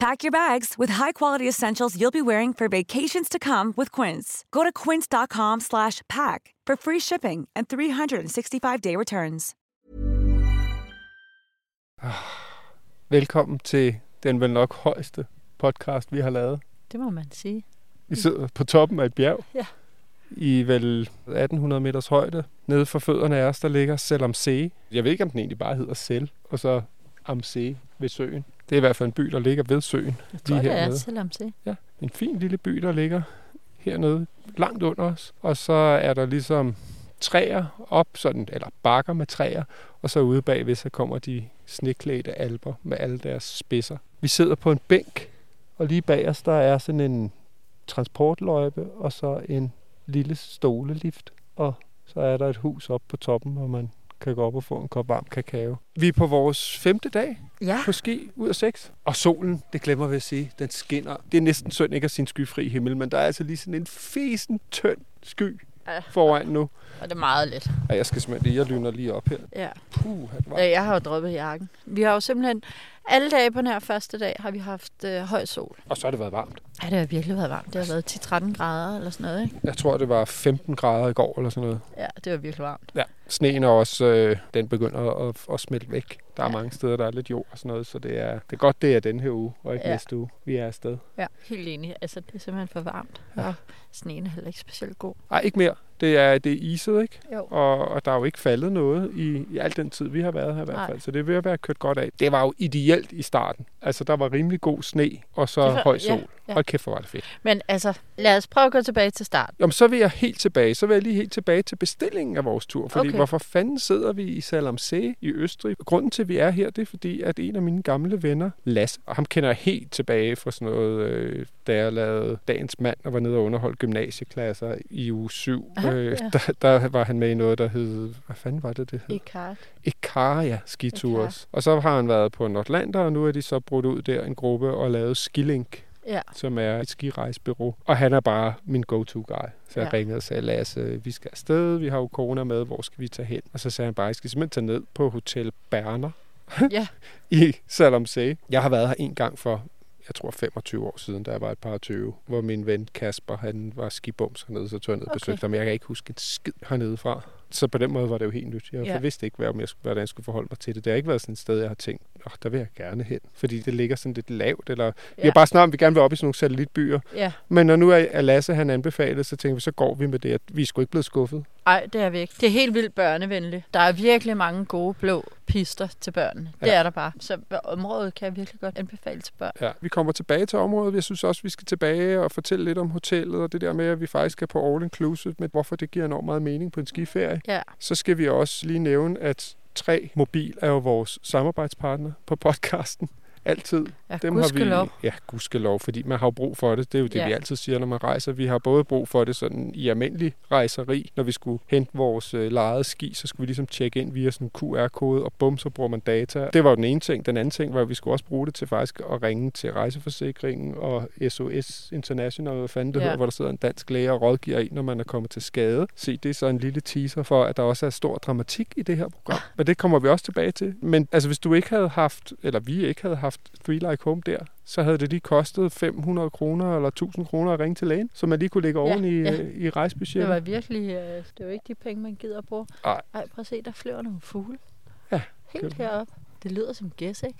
Pack your bags with high-quality essentials you'll be wearing for vacations to come with Quince. Go to quince.com slash pack for free shipping and 365-day returns. Velkommen til den vel nok højeste podcast, vi har lavet. Det må man sige. Vi sidder på toppen af et bjerg. Ja. I vel 1800 meters højde. Nede for fødderne af os, der ligger Sel Se. Jeg ved ikke, om den egentlig bare hedder Sel, og så Am Se ved søen. Det er i hvert fald en by, der ligger ved søen. Jeg tror, det er selvom se. Ja, en fin lille by, der ligger hernede langt under os. Og så er der ligesom træer op, sådan, eller bakker med træer, og så ude bagved, så kommer de sneklædte alber med alle deres spidser. Vi sidder på en bænk, og lige bag os, der er sådan en transportløjpe, og så en lille stolelift, og så er der et hus op på toppen, hvor man kan gå op og få en kop varm kakao. Vi er på vores femte dag Ja. på ski ud af seks. Og solen, det glemmer vi at sige, den skinner. Det er næsten synd ikke at sin skyfri himmel, men der er altså lige sådan en fesen tynd sky Ja. foran nu. Og det er meget let. Ja, jeg skal simpelthen lige, jeg lyner lige op her. Ja. Puh, det var. ja. Jeg har jo droppet jakken. Vi har jo simpelthen... Alle dage på den her første dag har vi haft øh, høj sol. Og så har det været varmt. Ja, det har virkelig været varmt. Det har været 10-13 grader eller sådan noget, ikke? Jeg tror, det var 15 grader i går eller sådan noget. Ja, det var virkelig varmt. Ja, sneen er også, øh, den begynder at, at smelte væk. Der er Ja. mange steder, der er lidt jord og sådan noget, så det er, det er godt, det er den her uge, og ikke Ja. næste uge, vi er afsted. Ja. Helt enig. Altså, det er simpelthen for varmt. Ja. Og sneen er heller ikke specielt god. Nej, ikke mere. Det er, det er iset, ikke? Jo. Og, og der er jo ikke faldet noget i, i al den tid, vi har været her i hvert Nej. fald. Så det er ved at være kørt godt af. Det var jo ideelt i starten. Altså, der var rimelig god sne, og så var- høj ja, sol. ja. Hold kæft, hvor var det fedt. Men altså, lad os prøve at gå tilbage til start. Jamen, så vil jeg helt tilbage. Så vil jeg lige helt tilbage til bestillingen af vores tur. Fordi Okay. hvorfor fanden sidder vi i Salamsee i Østrig? Grunden til, at vi er her, det er fordi, at en af mine gamle venner, Lasse, og ham kender jeg helt tilbage fra sådan noget, øh, da jeg lavede Dagens Mand og var nede og underholdt gymnasieklasser i uge 7. Aha, øh, ja. der, der var han med i noget, der hed... Hvad fanden var det, det hed? I kart. Ikaria Skitours. Og så har han været på Nordlander, og nu er de så brudt ud der en gruppe og lavet Skilink, Ja. som er et skirejsbyrå. Og han er bare min go-to guy. Så jeg Ja. ringede og sagde, Lasse, vi skal afsted, vi har jo corona med, hvor skal vi tage hen? Og så sagde han bare, jeg skal simpelthen tage ned på Hotel Berner Ja. i Salamsee. Jeg har været her en gang for, jeg tror 25 år siden, da jeg var et par 20, hvor min ven Kasper, han var skibums hernede, så tog jeg ned og Okay. besøgte ham. Jeg kan ikke huske en skid hernede fra. Så på den måde var det jo helt nyt. Jeg Ja. vidste ikke, hvad- om jeg skulle, hvordan jeg skulle forholde mig til det. Det har ikke været sådan et sted, jeg har tænkt, oh, der vil jeg gerne hen. Fordi det ligger sådan lidt lavt. Eller, ja. Vi har bare snart, om vi gerne vil op i sådan nogle satellitbyer. Ja. Men når nu er Lasse, han anbefalede, så tænkte vi, så går vi med det. at Vi er sgu ikke blevet skuffet. Ej, det er vi ikke. Det er helt vildt børnevenligt. Der er virkelig mange gode blå pister til børnene. Det Ja. er der bare. Så området kan jeg virkelig godt anbefale til børn. Ja. Vi kommer tilbage til området. Jeg synes også, vi skal tilbage og fortælle lidt om hotellet, og det der med, at vi faktisk er på all inclusive, med hvorfor det giver enormt meget mening på en skiferie. Ja. Så skal vi også lige nævne, at 3 Mobil er jo vores samarbejdspartner på podcasten. Altid. Ja, Dem har vi, ja, gudskelov, fordi man har jo brug for det. Det er jo det, Ja. vi altid siger, når man rejser. Vi har både brug for det sådan i almindelig rejseri. Når vi skulle hente vores øh, lejede ski, så skulle vi ligesom tjekke ind via sådan en QR-kode, og bum, så bruger man data. Det var jo den ene ting. Den anden ting var, at vi skulle også bruge det til faktisk at ringe til rejseforsikringen og SOS International, hvad fanden det Ja. ja. hedder, hvor der sidder en dansk læge og rådgiver en, når man er kommet til skade. Se, det er så en lille teaser for, at der også er stor dramatik i det her program. Men det kommer vi også tilbage til. Men altså, hvis du ikke havde haft, eller vi ikke havde haft Three Like Home der, så havde det lige kostet 500 kroner eller 1000 kroner at ringe til lægen, så man lige kunne lægge Ja, oven i, ja. øh, i rejsebudgettet. Det var virkelig, øh, det var ikke de penge, man gider at bruge. Ej. Ej, prøv at se, der flyver nogle fugle. Ja, Helt heroppe. Det lyder som gæs, ikke?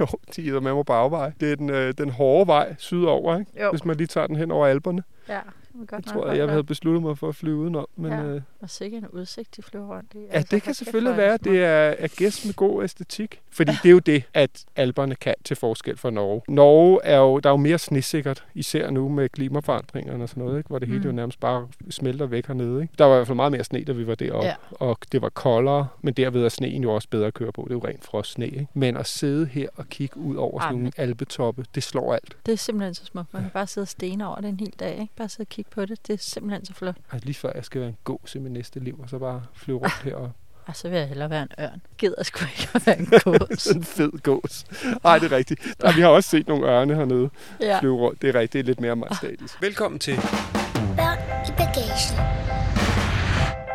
Jo, de er med mig bagvej. Det er den, øh, den hårde vej sydover, ikke? Jo. hvis man lige tager den hen over alberne. Ja, var godt Jeg tror, at jeg være. havde besluttet mig for at flyve udenom. Men, Ja. øh, Og sikkert en udsigt, de flyver rundt i. Ja, Altså, det kan selvfølgelig være, smart. det er, er gæst med god æstetik. Fordi det er jo det, at alberne kan til forskel fra Norge. Norge er jo, der er jo mere snesikkert, især nu med klimaforandringerne og sådan noget, ikke? hvor det hele Mm. jo nærmest bare smelter væk hernede. Ikke? Der var i hvert fald meget mere sne, da vi var deroppe, Ja. og det var koldere, men derved er sneen jo også bedre at køre på. Det er jo rent frost sne. Ikke? Men at sidde her og kigge ud over sådan Ej, nogle alpetoppe, det slår alt. Det er simpelthen så smukt. Man kan bare sidde og stene over det en hel dag. Ikke? Bare sidde og kigge på det. Det er simpelthen så flot. Altså, lige før jeg skal være en gås i mit næste liv, og så bare flyve rundt her og Og så vil jeg hellere være en ørn. Gider sgu ikke at være en gås. Sådan en fed gås. Nej, det er rigtigt. Nej, vi har også set nogle ørne hernede ja. flyve rundt. Det er rigtigt. Det er lidt mere majestætisk. Velkommen til, Børn i bagagen.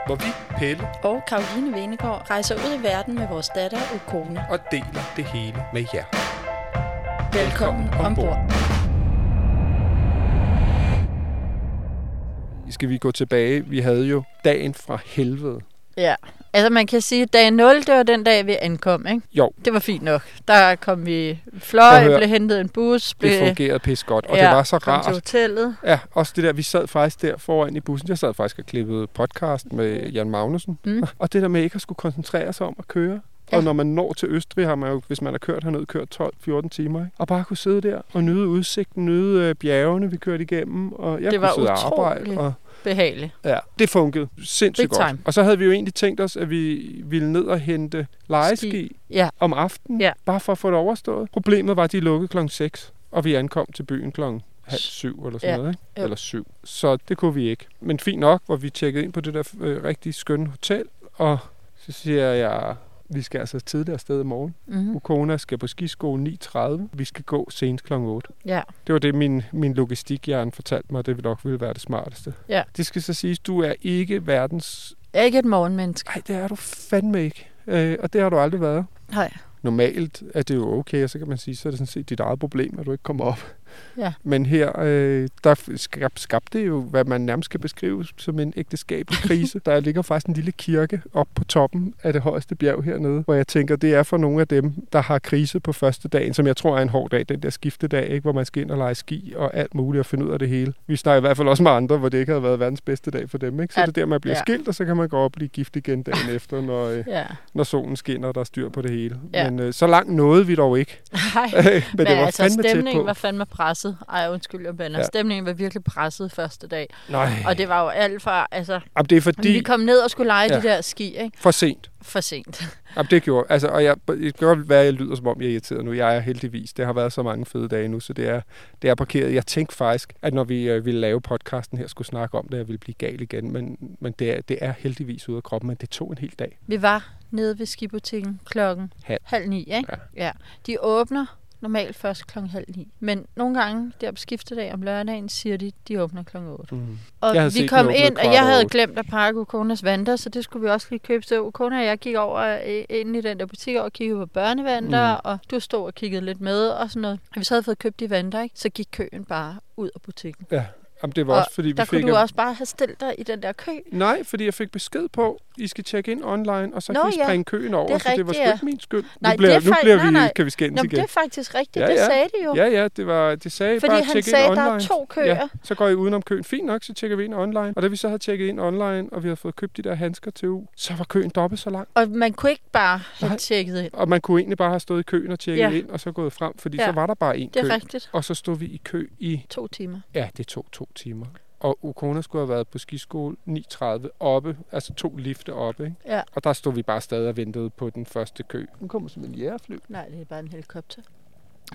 hvor vi, Pelle, og Karoline Venegård rejser ud i verden med vores datter Ukona. og deler det hele med jer. Velkommen ombord. Skal vi gå tilbage? Vi havde jo dagen fra helvede. ja. Altså man kan sige, at dag 0, det var den dag, vi ankom, ikke? Jo, Det var fint nok. Der kom vi fløj, at blev hentet en bus, blev, det fungerede pis godt, og ja, det var så kom til rart. hotellet. Ja, også det der, vi sad faktisk der foran i bussen. Jeg sad faktisk og klippede podcast med Jan Magnussen. Mm. Og det der med ikke at skulle koncentrere sig om at køre. Ja. Og når man når til Østrig, har man jo, hvis man har kørt herned, kørt 12-14 timer. Ikke? Og bare kunne sidde der og nyde udsigten, nyde øh, bjergene, vi kørte igennem. Og jeg Det kunne var sidde og arbejde. Og, Behageligt. ja, det fungerede sindssygt godt. Og så havde vi jo egentlig tænkt os, at vi ville ned og hente lejeski Ski. Ja. om aftenen. Ja. Bare for at få det overstået. Problemet var, at de lukkede klokken 6, og vi ankom til byen klokken halv syv eller sådan Ja. noget, ikke? Jo. Eller syv. Så det kunne vi ikke. Men fint nok, hvor vi tjekkede ind på det der øh, rigtig skønne hotel, og så siger jeg, vi skal altså tidligere afsted i morgen. Mm-hmm. Ukona skal på skiskole 9.30. Vi skal gå senest kl. 8. Ja. Det var det, min, min logistikhjerne fortalte mig, det ville nok ville være det smarteste. Ja. Det skal så siges, du er ikke verdens... Jeg er ikke et morgenmenneske. Nej, det er du fandme ikke. Øh, og det har du aldrig været. Nej. Normalt er det jo okay, og så kan man sige, så er det sådan set dit eget problem, at du ikke kommer op. Ja. Men her, øh, der skab, skabte det jo, hvad man nærmest kan beskrive som en ægteskabelig krise. der ligger faktisk en lille kirke op på toppen af det højeste bjerg hernede, hvor jeg tænker, det er for nogle af dem, der har krise på første dagen, som jeg tror er en hård dag, den der skiftedag, ikke? hvor man skal ind og lege ski og alt muligt og finde ud af det hele. Vi snakker i hvert fald også med andre, hvor det ikke havde været verdens bedste dag for dem. Ikke? Så Ja, det er der, man bliver ja. skilt, og så kan man gå op og blive gift igen dagen efter, når, øh, Ja. når solen skinner, og der er styr på det hele. Ja. Men øh, så langt nåede vi dog ikke. Nej. Men, Men, det var altså, fandme tæt stemningen på. var fandme presset. Ej, undskyld, jeg bander. Ja. Stemningen var virkelig presset første dag. Nej. Og det var jo alt fra, altså, Jamen, det er fordi... vi kom ned og skulle lege ja. de der ski, ikke? For sent. For sent. Jamen, det gjorde... Altså, og jeg, det kan godt være, at jeg lyder, som om jeg er irriteret nu. Jeg er heldigvis. Det har været så mange fede dage nu, så det er, det er parkeret. Jeg tænkte faktisk, at når vi øh, ville lave podcasten her, skulle snakke om det, at jeg ville blive gal igen. Men, men det, er, det er heldigvis ude af kroppen, men det tog en hel dag. Vi var nede ved skibutikken klokken Halv. halv ni, ikke? Ja. ja. De åbner normalt først klokken halv ni. Men nogle gange der på skiftedag om lørdagen, siger de, de åbner klokken 8. Mm. Og vi kom ind, og jeg havde glemt at pakke Ukonas vanter, så det skulle vi også lige købe. Så Ukona og jeg gik over øh, ind i den der butik og kiggede på børnevanter, Mm. og du stod og kiggede lidt med og sådan noget. Og hvis jeg havde fået købt de vanter, ikke, så gik køen bare ud af butikken. Ja, Jamen, det var Og også, fordi vi Der fik... kunne du også bare have stillet dig i den der kø. Nej, fordi jeg fik besked på, I skal tjekke ind online, og så Nå, kan I ja. springe køen over, Det er så det var sgu ja. ikke min skyld. Nej, nu bliver, det er nu bliver nej, vi, nej. kan vi skændes Nå, igen. det er faktisk rigtigt, Ja, det ja. sagde de jo. Ja, ja, det, var, det sagde Fordi bare, han sagde, ind at der online. er to køer. Ja, så går I udenom køen. Fint nok, så tjekker vi ind online. Og da vi så havde tjekket ind online, og vi havde fået købt de der handsker til uge, så var køen dobbelt så lang. Og man kunne ikke bare have Nej. tjekket ind. Og man kunne egentlig bare have stået i køen og tjekket Ja. ind, og så gået frem, fordi Ja. så var der bare en Det kø. er rigtigt. Og så stod vi i kø i, To timer. ja, det tog to timer. Og Ukona skulle have været på skiskole 9.30 oppe, altså to lifte oppe, ikke? Ja. Og der stod vi bare stadig og ventede på den første kø. Nu kommer som en jægerfly. Nej, det er bare en helikopter.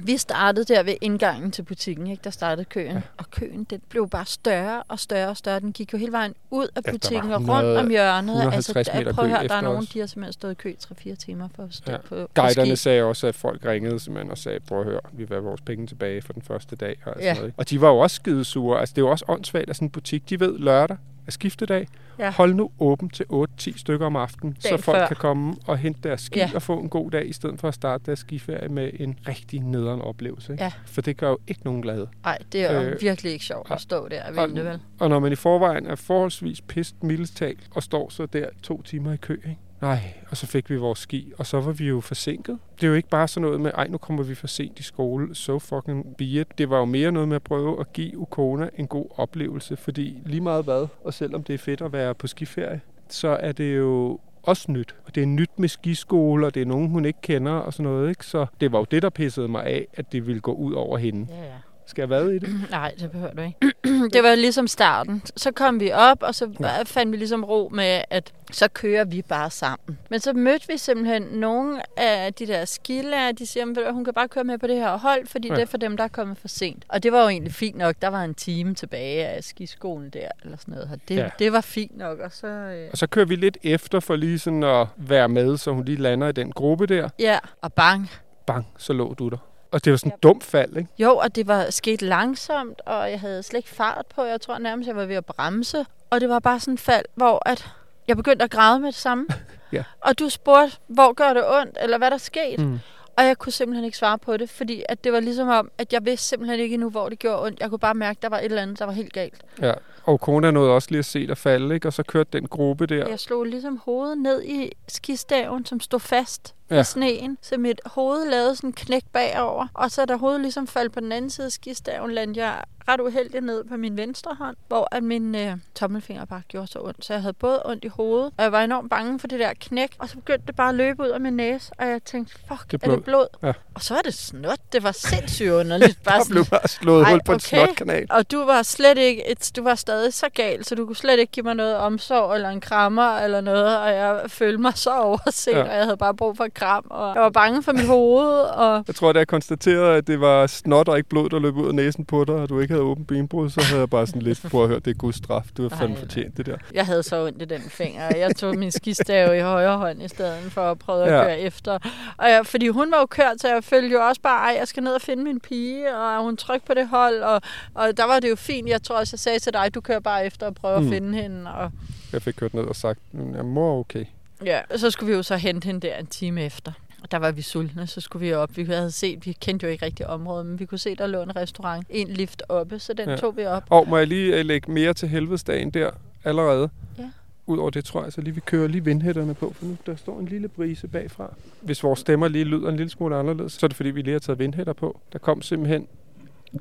Vi startede der ved indgangen til butikken, ikke? Der startede køen. Ja. Ja. Og køen, den blev bare større og større og større. Den gik jo hele vejen ud af butikken var og rundt 100 om hjørnet. 150 der- prøv at høre, der er nogen, os. de har simpelthen stået i kø i 3-4 timer for at stå Ja. ja. på, Guiderne sagde også, at folk ringede simpelthen og sagde, prøv at høre, vi vil have vores penge tilbage for den første dag. Og, Ja. sådan noget. og de var jo også skidesure. Altså, det er jo også åndssvagt af sådan en butik. De ved lørdag er skiftedag. Ja. Hold nu åben til 8-10 stykker om aftenen, så Dagen folk før. kan komme og hente deres ski Ja. og få en god dag, i stedet for at starte deres skiferie med en rigtig nederen oplevelse. Ikke? Ja. For det gør jo ikke nogen glade. Nej, det er jo Øh, virkelig ikke sjovt at stå der og vente, vel? Og når man i forvejen er forholdsvis pist mildest talt, og står så der to timer i kø, ikke? Nej, og så fik vi vores ski, og så var vi jo forsinket. Det er jo ikke bare sådan noget med, ej, nu kommer vi for sent i skole, so fucking be it. Det var jo mere noget med at prøve at give Ukona en god oplevelse, fordi lige meget hvad, og selvom det er fedt at være på skiferie, så er det jo også nyt. Og det er nyt med skiskole, og det er nogen, hun ikke kender og sådan noget, ikke? Så det var jo det, der pissede mig af, at det ville gå ud over hende. Ja, ja. Skal jeg vade i det? Nej, det behøver du ikke. det var ligesom starten. Så kom vi op, og så ja. fandt vi ligesom ro med, at så kører vi bare sammen. Men så mødte vi simpelthen nogle af de der skilærer, de siger, at hun kan bare køre med på det her hold, fordi ja. det er for dem, der er kommet for sent. Og det var jo egentlig fint nok. Der var en time tilbage af skiskolen der, eller sådan noget. Det, ja. det var fint nok. Og så, øh... og så kører vi lidt efter for lige sådan at være med, så hun lige lander i den gruppe der. Ja, og bang. Bang, så lå du der. Og det var sådan et dumt fald, ikke? Jo, og det var sket langsomt, og jeg havde slet ikke fart på. Jeg tror nærmest, jeg var ved at bremse. Og det var bare sådan et fald, hvor at jeg begyndte at græde med det samme. ja. Og du spurgte, hvor gør det ondt, eller hvad der skete? Mm. Og jeg kunne simpelthen ikke svare på det, fordi at det var ligesom om, at jeg vidste simpelthen ikke endnu, hvor det gjorde ondt. Jeg kunne bare mærke, at der var et eller andet, der var helt galt. Ja, og kona nåede også lige at se dig falde, ikke? Og så kørte den gruppe der. Jeg slog ligesom hovedet ned i skistaven, som stod fast ja. i sneen. Så mit hoved lavede sådan en knæk bagover. Og så da hovedet ligesom faldt på den anden side af skistaven, landede jeg ret uheldigt ned på min venstre hånd, hvor at min øh, tommelfinger bare gjorde så ondt. Så jeg havde både ondt i hovedet, og jeg var enormt bange for det der knæk. Og så begyndte det bare at løbe ud af min næse, og jeg tænkte, fuck, det er, er det blod? Ja. Og så var det snot. Det var sindssygt underligt. Bare der blev bare slået hul på okay. en snotkanal. Og du var slet ikke, et, du var stadig så gal, så du kunne slet ikke give mig noget omsorg eller en krammer eller noget, og jeg følte mig så overset, ja. og jeg havde bare brug for et kram, og jeg var bange for mit hoved. Og... Jeg tror, da jeg konstaterede, at det var snot og ikke blod, der løb ud af næsen på dig, og du ikke havde åbent benbrud, så havde jeg bare sådan lidt på at høre, det er god straf. Du har fandme fortjent det der. Jeg havde så ondt i den finger. Jeg tog min skistav i højre hånd i stedet for at prøve at ja. køre efter. Og jeg, fordi hun var jo kørt, så jeg følte jo også bare, at jeg skal ned og finde min pige, og hun tryk på det hold, og, og der var det jo fint. Jeg tror også, jeg sagde til dig, du kører bare efter og prøver mm. at finde hende. Og... Jeg fik kørt ned og sagt, jeg mor okay. Ja, og så skulle vi jo så hente hende der en time efter. Og der var vi sultne, så skulle vi op. Vi havde set, vi kendte jo ikke rigtig området, men vi kunne se, der lå en restaurant, en lift oppe, så den ja. tog vi op. Og må jeg lige øh, lægge mere til helvedesdagen der allerede? Ja. Udover det tror jeg, så lige vi kører lige vindhætterne på, for nu der står en lille brise bagfra. Hvis vores stemmer lige lyder en lille smule anderledes, så er det fordi, vi lige har taget vindhætter på. Der kom simpelthen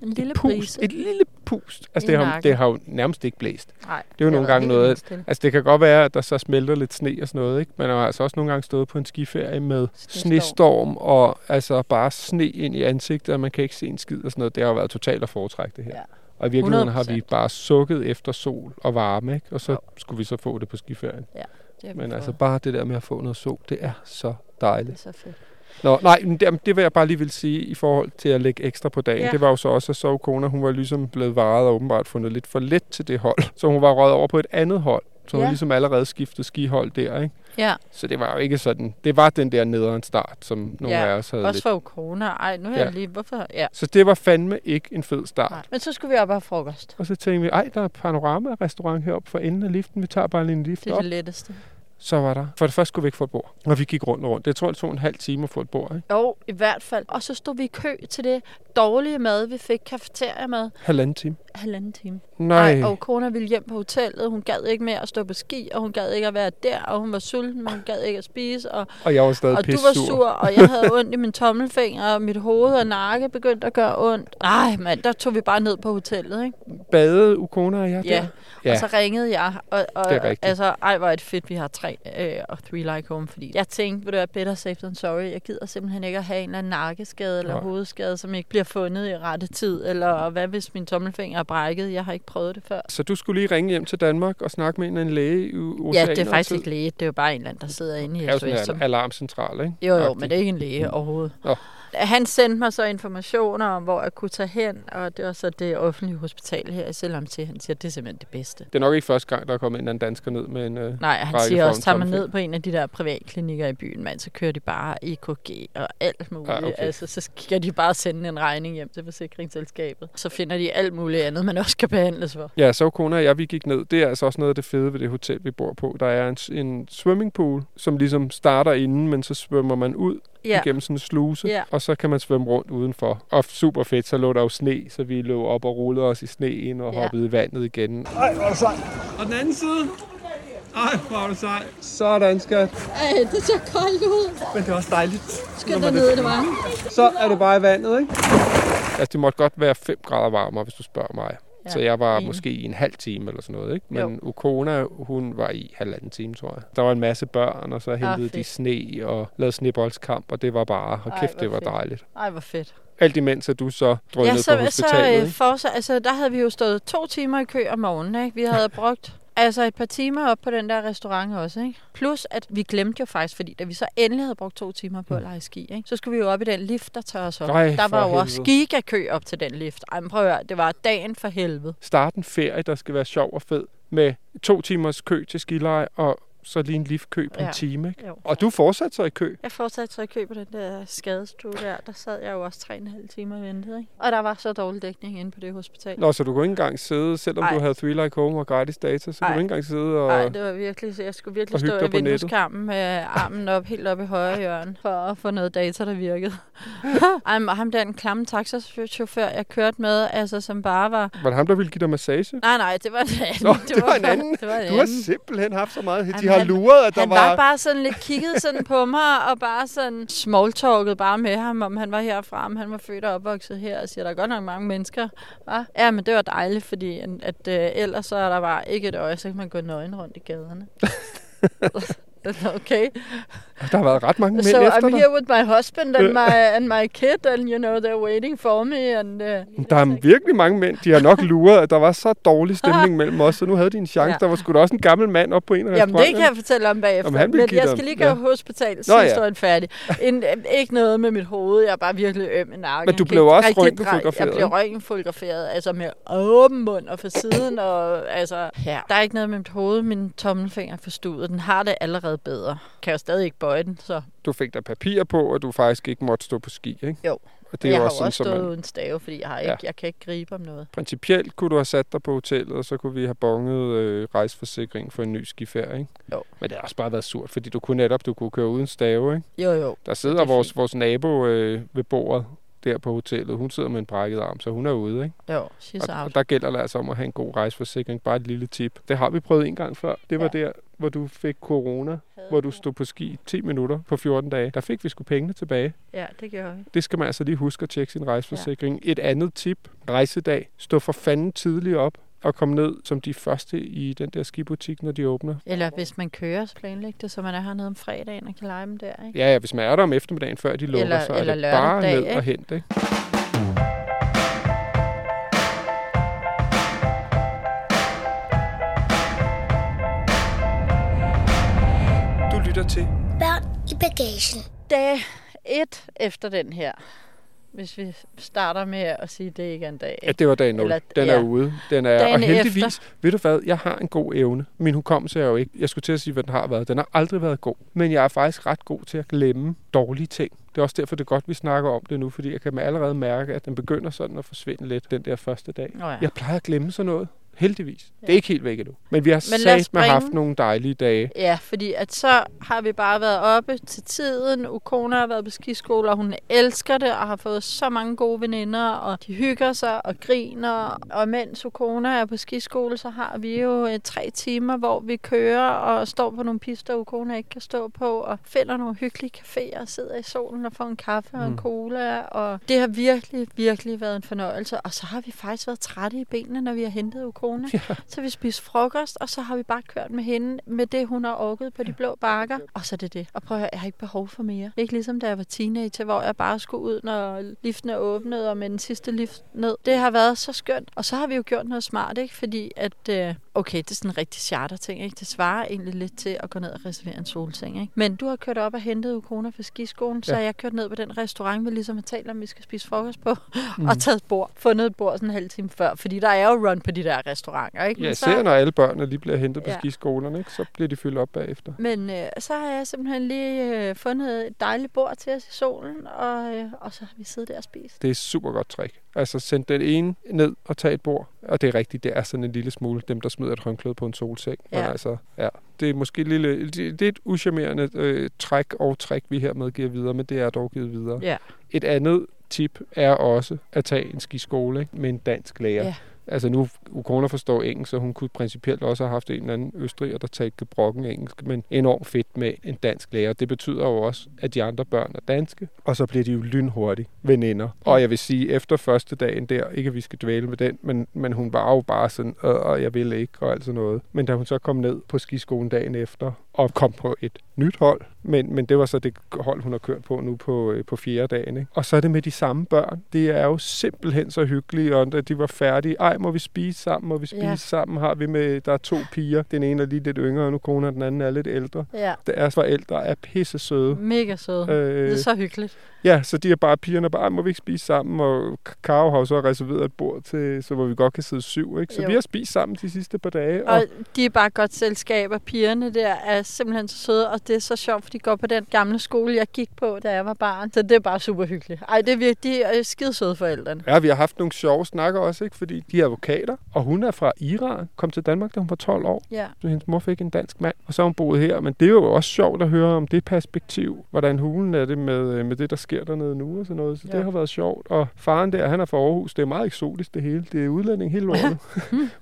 en lille et pust, brise. Et lille pust. Altså, det har, det har jo nærmest ikke blæst. Nej, det er jo nogle gange noget... Altså, det kan godt være, at der så smelter lidt sne og sådan noget, ikke? Men jeg har altså også nogle gange stået på en skiferie med snestorm, snestorm og altså bare sne ind i ansigtet, og man kan ikke se en skid og sådan noget. Det har jo været totalt at foretrække det her. Ja. Og i virkeligheden 100%. har vi bare sukket efter sol og varme, ikke? Og så jo. skulle vi så få det på skiferien. Ja, det Men altså bare det der med at få noget sol, det er så dejligt. Det er så fedt. Nå, nej, men det, det vil jeg bare lige vil sige i forhold til at lægge ekstra på dagen. Ja. Det var jo så også, at så kone, hun var ligesom blevet varet og åbenbart fundet lidt for let til det hold. Så hun var røget over på et andet hold. Så hun ja. ligesom allerede skiftet skihold der, ikke? Ja. Så det var jo ikke sådan, det var den der nederen start, som nogle ja, af os havde også lidt. for corona. Ej, nu er ja. jeg lige, hvorfor? Ja. Så det var fandme ikke en fed start. Nej. Men så skulle vi op og have frokost. Og så tænkte vi, ej, der er panorama-restaurant heroppe for enden af liften. Vi tager bare lige en lift Det er op. det letteste så var der. For det første skulle vi ikke få et bord. Og vi gik rundt og rundt. Det tror jeg tog en halv time at få et bord, ikke? Jo, i hvert fald. Og så stod vi i kø til det dårlige mad, vi fik kafeteriamad. Halvanden time. Halvanden time. Nej. Ej, og kona ville hjem på hotellet. Hun gad ikke mere at stå på ski, og hun gad ikke at være der, og hun var sulten, men hun gad ikke at spise. Og, og jeg var stadig Og du var sur, og jeg havde ondt i min tommelfinger, og mit hoved og nakke begyndte at gøre ondt. Nej, mand, der tog vi bare ned på hotellet, ikke? Bade ukona og jeg ja. der? Ja, og så ringede jeg, og, og det er rigtigt. altså, ej, hvor er det fedt, vi har tre øh, og three like home, fordi jeg tænkte, vil du være better safe than sorry, jeg gider simpelthen ikke at have en eller anden nakkeskade eller Nej. hovedskade, som ikke bliver fundet i rette tid, eller hvad hvis min tommelfinger er brækket, jeg har ikke prøvet det før. Så du skulle lige ringe hjem til Danmark og snakke med en, en læge i USA? Ja, det er faktisk ikke læge, det er jo bare en eller anden, der sidder inde i SOS. Det er jo sådan en alarmcentral, ikke? Jo, jo, men det er ikke en læge overhovedet. Oh han sendte mig så informationer om, hvor jeg kunne tage hen, og det var så det offentlige hospital her i Selvom til. Han siger, det er simpelthen det bedste. Det er nok ikke første gang, der er kommet en anden dansker ned med en uh, Nej, han siger også, tager man ned på en af de der privatklinikker i byen, man, så kører de bare EKG og alt muligt. Ja, okay. Altså, så kan de bare sende en regning hjem til forsikringsselskabet. Så finder de alt muligt andet, man også kan behandles for. Ja, så kone og jeg, vi gik ned. Det er altså også noget af det fede ved det hotel, vi bor på. Der er en, en swimmingpool, som ligesom starter inden, men så svømmer man ud ja. igennem sådan en sluse, ja. og så kan man svømme rundt udenfor. Og super fedt, så lå der jo sne, så vi lå op og rullede os i sneen og ja. hoppede i vandet igen. Ej, hvor er du sej. Og den anden side? Ej, hvor er du sej. Sådan, skat. Ej, det så koldt ud. Men det er også dejligt. Skal der ned i det varme? Så er du bare i vandet, ikke? Altså, det måtte godt være 5 grader varmere, hvis du spørger mig. Ja, så jeg var en. måske i en halv time eller sådan noget. Ikke? Men Jo. Ukona, hun var i halvanden time, tror jeg. Der var en masse børn, og så hentede de fedt. sne og lavede sneboldskamp, og det var bare, Ej, kæft, hvor det var fedt. dejligt. Ej, hvor fedt. Alt imens, at du så drønede Ja, på så, så hospitalet. øh, ikke? for, altså, der havde vi jo stået to timer i kø om morgenen. Ikke? Vi havde brugt altså et par timer op på den der restaurant også. Ikke? Plus, at vi glemte jo faktisk, fordi da vi så endelig havde brugt to timer på at lege ski, ikke? så skulle vi jo op i den lift, der tager os op. Ej, der var jo også helvede. gigakø op til den lift. Ej, prøv at høre, det var dagen for helvede. Start en ferie, der skal være sjov og fed, med to timers kø til skileje, og så lige en liftkø på Ja. en time. Ikke? Jo. Og du fortsatte så i kø. Jeg fortsatte så i kø på den der skadestue der. Der sad jeg jo også tre og en halv time og ventede. Ikke? Og der var så dårlig dækning inde på det hospital. Nå, så du kunne ikke engang sidde, selvom Ej. du havde Three Like Home og gratis data, så kunne Ej. du ikke engang sidde og... Nej, det var virkelig, så jeg skulle virkelig og stå i vindueskampen med armen op, helt op i højre hjørne, for at få noget data, der virkede. Ej, men ham der, den klamme taxachauffør, jeg kørte med, altså som bare var... Var det ham, der ville give dig massage? Nej, nej, det var en anden. Nå, det var en anden. Det var en Du har anden. simpelthen haft så meget. De Jamen, har han- luret, at der Han var... var bare sådan lidt kigget sådan på mig, og bare sådan smalltalket bare med ham, om han var herfra, om han var født og opvokset her, og siger, der er godt nok mange mennesker. Hva? Ja, men det var dejligt, fordi at, at øh, ellers så er der bare ikke et øje, så kan man gå nøgen rundt i gaderne. okay. Der har været ret mange mænd So efter I'm dig. here with my husband and my and my kid, and you know they're waiting for me. And uh, Der er virkelig mange mænd. De har nok luret, at der var så dårlig stemning mellem os, så nu havde de en chance. Ja. Der var sgu da også en gammel mand op på en af Jamen, det kan jeg fortælle om bagefter. Om han men jeg skal lige ja. gøre hospitalet, Nå, så ja. færdig. En, øh, ikke noget med mit hoved, jeg er bare virkelig øm i nakken. Men du Jeg blev også røntgenfotograferet, Jeg blev røntgenfotograferet, altså med åben mund og for siden. Og, altså, ja. Der er ikke noget med mit hoved, min tommelfinger er forstuet. Den har det allerede bedre. Kan jo stadig ikke bøje den, så Du fik der papir på, og du faktisk ikke måtte stå på ski, ikke? Jo. Og det er jeg har også jo sådan, også stået man... uden stave, fordi jeg, har ikke, Ja. jeg kan ikke gribe om noget. Principielt kunne du have sat dig på hotellet, og så kunne vi have bonget øh, rejseforsikring for en ny skiferie, ikke? Jo. Men det har også bare været surt, fordi du kunne netop du kunne køre uden stave, ikke? Jo, jo. Der sidder er vores, fint. vores nabo øh, ved bordet der på hotellet. Hun sidder med en brækket arm, så hun er ude, ikke? Jo, she's Og, out. og der gælder det altså om at have en god rejseforsikring. Bare et lille tip. Det har vi prøvet en gang før. Det var Ja. der, hvor du fik corona, hvor du stod på ski i 10 minutter på 14 dage. Der fik vi sgu pengene tilbage. Ja, det gjorde vi. Det skal man altså lige huske at tjekke sin rejseforsikring. Ja. Et andet tip. Rejsedag. Stå for fanden tidligt op og kom ned som de første i den der skibutik, når de åbner. Eller hvis man kører, så planlæg det, så man er hernede om fredagen og kan lege dem der, ikke? Ja, ja, hvis man er der om eftermiddagen, før de lukker, Eller- så er eller det lørdag bare dag, ned ikke? og hente. Ikke? Du lytter til Børn i bagagen. Dag et efter den her, hvis vi starter med at sige, at det ikke er en dag. Ja, det var dag 0. Eller- den er ja. ude. Den er, Dagen og heldigvis, efter. ved du hvad, jeg har en god evne. Min hukommelse er jo ikke, jeg skulle til at sige, hvad den har været. Den har aldrig været god. Men jeg er faktisk ret god til at glemme dårlige ting. Det er også derfor, det er godt, vi snakker om det nu, fordi jeg kan allerede mærke, at den begynder sådan at forsvinde lidt den der første dag. Nå ja. Jeg plejer at glemme sådan noget. Heldigvis. Ja. Det er ikke helt væk endnu. Men vi har Men sagt med haft nogle dejlige dage. Ja, fordi at så har vi bare været oppe til tiden. Ukona har været på skiskole, og hun elsker det, og har fået så mange gode veninder, og de hygger sig og griner. Og mens Ukona er på skiskole, så har vi jo øh, tre timer, hvor vi kører og står på nogle pister, Ukona ikke kan stå på, og finder nogle hyggelige caféer og sidder i solen og får en kaffe og en Mm. cola. Og det har virkelig, virkelig været en fornøjelse. Og så har vi faktisk været trætte i benene, når vi har hentet Ukona. Ja. Så vi spist frokost, og så har vi bare kørt med hende med det, hun har orket på de blå bakker. Og så er det det. Og prøv at høre, jeg har ikke behov for mere. Det er ikke ligesom, da jeg var teenager, hvor jeg bare skulle ud, når liften er åbnet, og med den sidste lift ned. Det har været så skønt. Og så har vi jo gjort noget smart, ikke? Fordi at, øh, okay, det er sådan en rigtig charter ting, ikke? Det svarer egentlig lidt til at gå ned og reservere en solseng, ikke? Men du har kørt op og hentet Ukona fra skiskolen, så Ja. har jeg kørt ned på den restaurant, vi ligesom har talt om, vi skal spise frokost på, mm. og taget et bord, fundet et bord sådan en halv time før, fordi der er jo run på de der restauranter, ikke? Ja, Men især når alle børnene lige bliver hentet på Ja. skiskolerne, ikke? så bliver de fyldt op bagefter. Men øh, så har jeg simpelthen lige øh, fundet et dejligt bord til os i solen, og, øh, og så har vi siddet der og spist. Det er super godt trick. Altså send den ene ned og tag et bord. Og det er rigtigt, det er sådan en lille smule dem, der smider et håndklæde på en solseng. Men Ja. altså, ja, det er måske lille, det, det er et uschammerende øh, træk og træk, vi hermed giver videre, men det er dog givet videre. Ja. Et andet tip er også at tage en skiskole ikke? med en dansk lærer. Ja. Altså nu, Ukona forstår engelsk, så hun kunne principielt også have haft en eller anden østriger, der talte gebrokken engelsk, men enormt fedt med en dansk lærer. Det betyder jo også, at de andre børn er danske, og så bliver de jo lynhurtigt veninder. Og jeg vil sige, efter første dagen der, ikke at vi skal dvæle med den, men, men hun var jo bare sådan, og jeg vil ikke, og alt sådan noget. Men da hun så kom ned på skiskolen dagen efter, og kom på et nyt hold, men, men det var så det hold, hun har kørt på nu på, øh, på fjerde dagen. Ikke? Og så er det med de samme børn. Det er jo simpelthen så hyggeligt, og da de var færdige, ej, må vi spise sammen, må vi spise ja. sammen, har vi med, der er to piger, den ene er lige lidt yngre, og nu kone, den anden er lidt ældre. Ja. Deres forældre er pisse søde. Mega søde. Øh, det er så hyggeligt. Ja, så de er bare pigerne bare, må vi ikke spise sammen, og Karo har jo så reserveret et bord til, så hvor vi godt kan sidde syv, ikke? Så jo. vi har spist sammen de sidste par dage. Og, og de er bare godt selskab, og pigerne der er simpelthen så søde, og det er så sjovt, for de går på den gamle skole, jeg gik på, da jeg var barn. Så det er bare super hyggeligt. Ej, det er virkelig, de er skide søde forældrene. Ja, vi har haft nogle sjove snakker også, ikke? Fordi de er advokater, og hun er fra Iran, kom til Danmark, da hun var 12 år. Ja. Så hendes mor fik en dansk mand, og så har hun boet her. Men det er jo også sjovt at høre om det perspektiv, hvordan hulen er det med, med det, der sker dernede nu og sådan noget. Så ja. det har været sjovt. Og faren der, han er fra Aarhus. Det er meget eksotisk det hele. Det er udlænding hele året.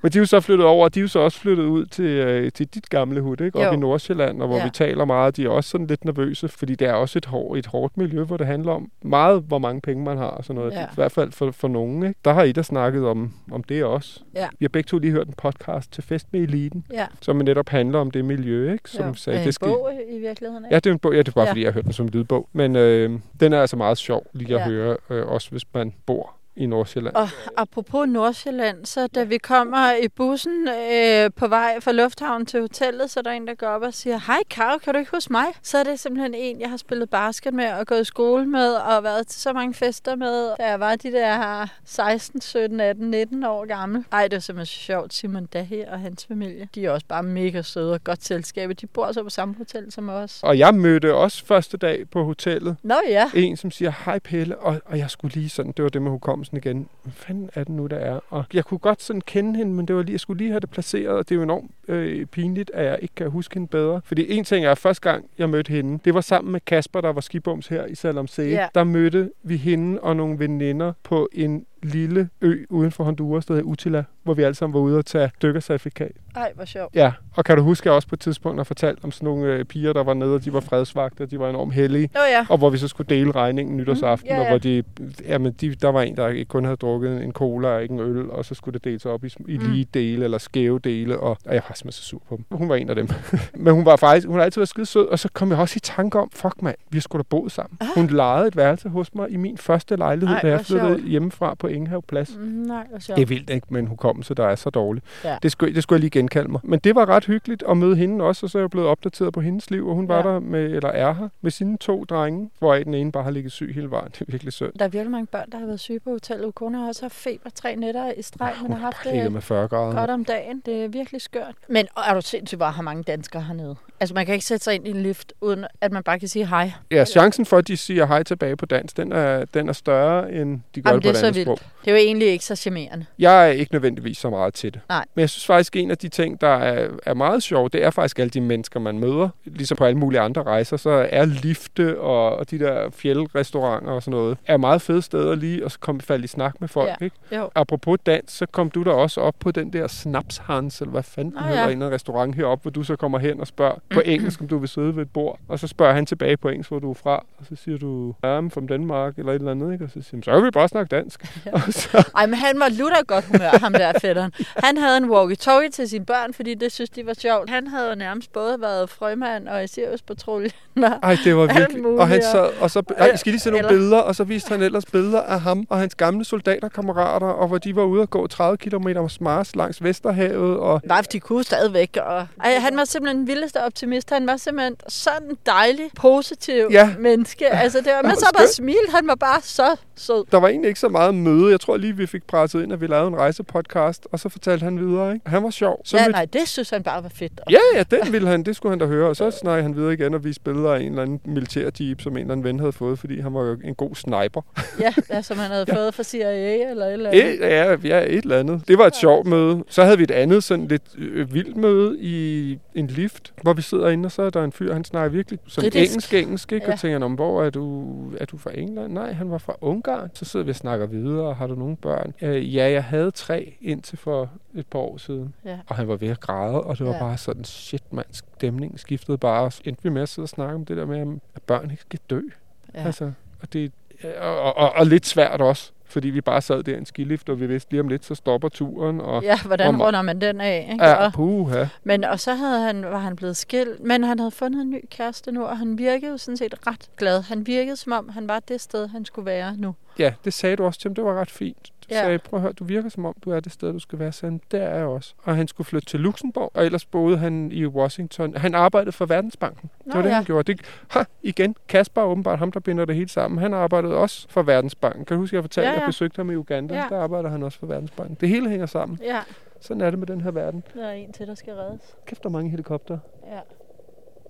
Men de er jo så flyttet over, og de er jo så også flyttet ud til, øh, til dit gamle hud, ikke? Op i Nordsjælland, og hvor ja. vi taler meget. De er også sådan lidt nervøse, fordi det er også et, hår, et hårdt miljø, hvor det handler om meget, hvor mange penge man har og sådan noget. Ja. I hvert fald for, for nogen, ikke? Der har I da snakket om, om det også. Ja. Vi har begge to lige hørt en podcast til Fest med Eliten, ja. som netop handler om det miljø, ikke? Som jo. sagde, det skal... bog i virkeligheden, ikke? Ja, det er en bog. Ja, det er bare, ja. fordi jeg har hørt den som en lydbog. Men øh, den er altså meget sjov lige at ja. høre, øh, også hvis man bor i Nordsjælland. Og apropos Nordsjælland, så da vi kommer i bussen øh, på vej fra lufthavnen til hotellet, så er der en, der går op og siger, Hej Karo, kan du ikke huske mig? Så er det simpelthen en, jeg har spillet basket med og gået i skole med og været til så mange fester med, da jeg var de der 16, 17, 18, 19 år gammel. Ej, det er simpelthen så sjovt. Simon Dahe og hans familie, de er også bare mega søde og godt selskab. De bor så på samme hotel som os. Og jeg mødte også første dag på hotellet. Nå ja. En, som siger, hej Pelle, og, og jeg skulle lige sådan, det var det med hukommelsen igen. Hvad fanden er det nu, der er? Og jeg kunne godt sådan kende hende, men det var lige, jeg skulle lige have det placeret, og det er jo enormt øh, pinligt, at jeg ikke kan huske hende bedre. Fordi en ting er, at første gang jeg mødte hende, det var sammen med Kasper, der var skibums her i Salom Ja. Der mødte vi hende og nogle veninder på en lille ø uden for Honduras, der hedder Utila, hvor vi alle sammen var ude og tage dykkercertifikat. Ej, hvor sjovt. Ja, og kan du huske, at jeg også på et tidspunkt har fortalt om sådan nogle øh, piger, der var nede, og de var fredsvagter, de var enormt heldige. Oh, ja. Og hvor vi så skulle dele regningen nytårsaften, mm, ja, ja. og hvor de, jamen, de, der var en, der ikke kun havde drukket en cola og ikke en øl, og så skulle det deles op i, i lige dele eller skæve dele, og, og jeg var simpelthen så sur på dem. Hun var en af dem. Men hun var faktisk, hun har altid været skide sød, og så kom jeg også i tanke om, fuck mand, vi skulle da boet sammen. Ah. Hun lejede et værelse hos mig i min første lejlighed, Ej, da jeg flyttede hjemmefra på Ingehav Plads. Mm, nej, hvor. Det er vildt ikke med en hukommelse, der er så dårlig. Ja. Det, skulle, det skulle jeg lige genkalde mig. Men det var ret hyggeligt at møde hende også, og så er jeg blevet opdateret på hendes liv, og hun var Ja. der med, eller er her, med sine to drenge, hvoraf den ene bare har ligget syg hele vejen. Det er virkelig synd. Der er virkelig mange børn, der har været syge på hotellet. Kone har også haft feber tre nætter i streg, men har haft det med 40 grader. godt om dagen. Det er virkelig skørt. Men er du sindssygt, hvor har mange danskere hernede? Altså, man kan ikke sætte sig ind i en lift, uden at man bare kan sige hej. Ja, chancen for, at de siger hej tilbage på dansk, den er, den er større, end de gør Jamen, det på et andet sprog. Det er jo egentlig ikke så charmerende. Jeg er ikke nødvendigvis så meget til det. Nej. Men jeg synes faktisk, en af de ting, der er, er meget sjov, det er faktisk alle de mennesker, man møder. Ligesom på alle mulige andre rejser, så er lifte og, og de der fjeldrestauranter og sådan noget, er meget fede steder lige at komme falde i snak med folk. Ja. Ikke? Jo. Apropos dans, så kom du der også op på den der Snapshans, eller hvad fanden den Nå, hedder, ja. i en restaurant heroppe, hvor du så kommer hen og spørger på engelsk, om du vil sidde ved et bord. Og så spørger han tilbage på engelsk, hvor du er fra. Og så siger du, I'm from Danmark, eller et eller andet. Ikke? Og så siger han, så vil vi bare snakke dansk. Ja. Så, Ej, men han var lutter godt humør, ham der fætteren. Han havde en walkie-talkie til sine børn, fordi det synes de var sjovt. Han havde jo nærmest både været frømand og i Sirius-patruljen. ej, det var virkelig... Og han sad, og så... Ej, skal lige se nogle Eller- billeder? Og så viste han ellers billeder af ham og hans gamle soldaterkammerater, og hvor de var ude at gå 30 km mars langs Vesterhavet, og Nej, de kunne stadigvæk. Og... Ej, han var simpelthen den vildeste optimist. Han var simpelthen sådan en dejlig, positiv Ja. menneske. Altså, det var, Han men så bare smilte. Han var bare så sød. der var egentlig ikke så meget møde. Jeg tror lige, vi fik presset ind, at vi lavede en rejsepodcast, og så fortalte han videre, ikke? Han var sjov. Så Ja, mødte- nej, det synes han bare var fedt. Ja, ja, den ville han, det skulle han da høre. Og så snakkede han videre igen og viste billeder af en eller anden militærjeep, som en eller anden ven havde fået, fordi han var jo en god sniper. Ja, ja som han havde fået fra CIA eller et eller andet. Et, ja, ja, et eller andet. Det var et sjovt møde. Så havde vi et andet sådan lidt øh, vildt møde i en lift, hvor vi sidder inde, og så er der en fyr, han snakker virkelig sådan Britisk. engelsk, engelsk, ikke? Ja. Og tænker, om hvor er du, er du fra England? Nej, han var fra Ungarn. Så sidder vi og snakker videre, og har du nogle børn? Øh, ja, jeg havde tre indtil for et par år siden. Ja. Og han var ved at græde, og det var Ja. bare sådan, shit mand, stemningen skiftede bare. Og så endte vi med at sidde og snakke om det der med, at børn ikke skal dø. Ja. Altså, og, det, og, og, og lidt svært også, fordi vi bare sad der i en skilift, og vi vidste lige om lidt, så stopper turen. Og, Ja, hvordan og- runder man den af? Ikke? Ja, puha. men, og så havde han, var han blevet skilt, men han havde fundet en ny kæreste nu, og han virkede sådan set ret glad. Han virkede som om, han var det sted, han skulle være nu. Ja, det sagde du også til ham. Det var ret fint. Ja. sagde, prøv at høre, du virker som om, du er det sted, du skal være. Sådan, der er jeg også. Og han skulle flytte til Luxembourg, og ellers boede han i Washington. Han arbejdede for Verdensbanken. Det Nå var det, ja. han gjorde. Det, ha, igen, Kasper er åbenbart ham, der binder det hele sammen. Han arbejdede også for Verdensbanken. Kan du huske, jeg fortalte, Ja, at ja. jeg besøgte ham i Uganda? Ja. Der arbejder han også for Verdensbanken. Det hele hænger sammen. Ja, Sådan er det med den her verden. der er en til, der skal reddes. Kæft, der er mange helikopter. Ja.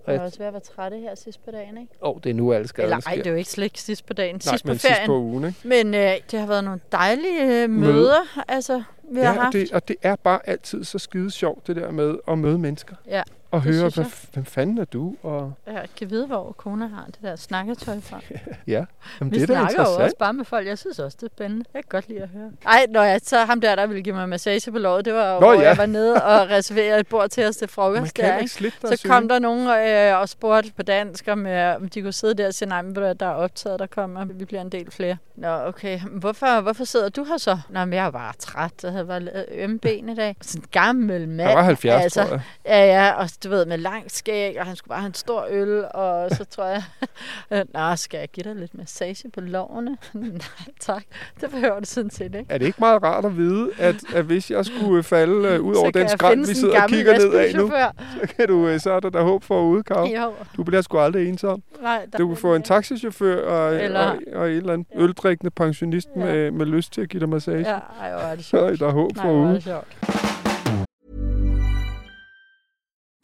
Og Jeg er også ved at være trætte her sidst på dagen, ikke? Åh, oh, det er nu, alle skaderne Eller ej, det er jo ikke slet ikke sidst på dagen. Nej, sidst på men ferien. sidst på ugen, ikke? Men øh, det har været nogle dejlige øh, Møde. møder, altså, vi har Ja, og haft. det, og det er bare altid så skide sjovt, det der med at møde mennesker. Ja, Og høre, hvad, jeg. hvem fanden er du? Og Jeg kan vide, hvor kone har det der snakketøj fra. ja, Jamen, Vi det er da interessant. også bare med folk. Jeg synes også, det er spændende. Jeg kan godt lide at høre. Ej, når jeg så ham der, der ville give mig massage på låret, det var jo, Nå, hvor ja. jeg var nede og reserverede et bord til os til Man frokost. kan Der, ikke slippe Så kom der nogen øh, og spurgte på dansk, om, øh, om de kunne sidde der og sige, nej, men der er optaget, der kommer, vi bliver en del flere. Nå, okay. Hvorfor, hvorfor sidder du her så? Nå, men jeg var træt. Jeg havde lavet ømme ben i dag. Sådan en gammel mand. Han var 70, altså, tror jeg. Ja, ja, og du ved, med langt skæg, og han skulle bare have en stor øl, og så tror jeg, nå, skal jeg give dig lidt massage på lårene? Nej, tak. Det behøver du sådan set ikke. Er det ikke meget rart at vide, at, at hvis jeg skulle falde uh, ud Så over den finde vi sidder og kigger ned af nu, så, kan du, så er der der håb for Kav. Jo, Du bliver sgu aldrig ensom. nej, der Du kan få en taxichauffør og, Eller- og, og en eller anden Ja. øldrikkende pensionist Ja. med, med lyst til at give dig massage. Ja, ej, hvor er det Så sjovt. der er håb Nej, for ude.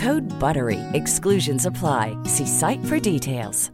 Code BUTTERY. Exclusions apply. See site for details.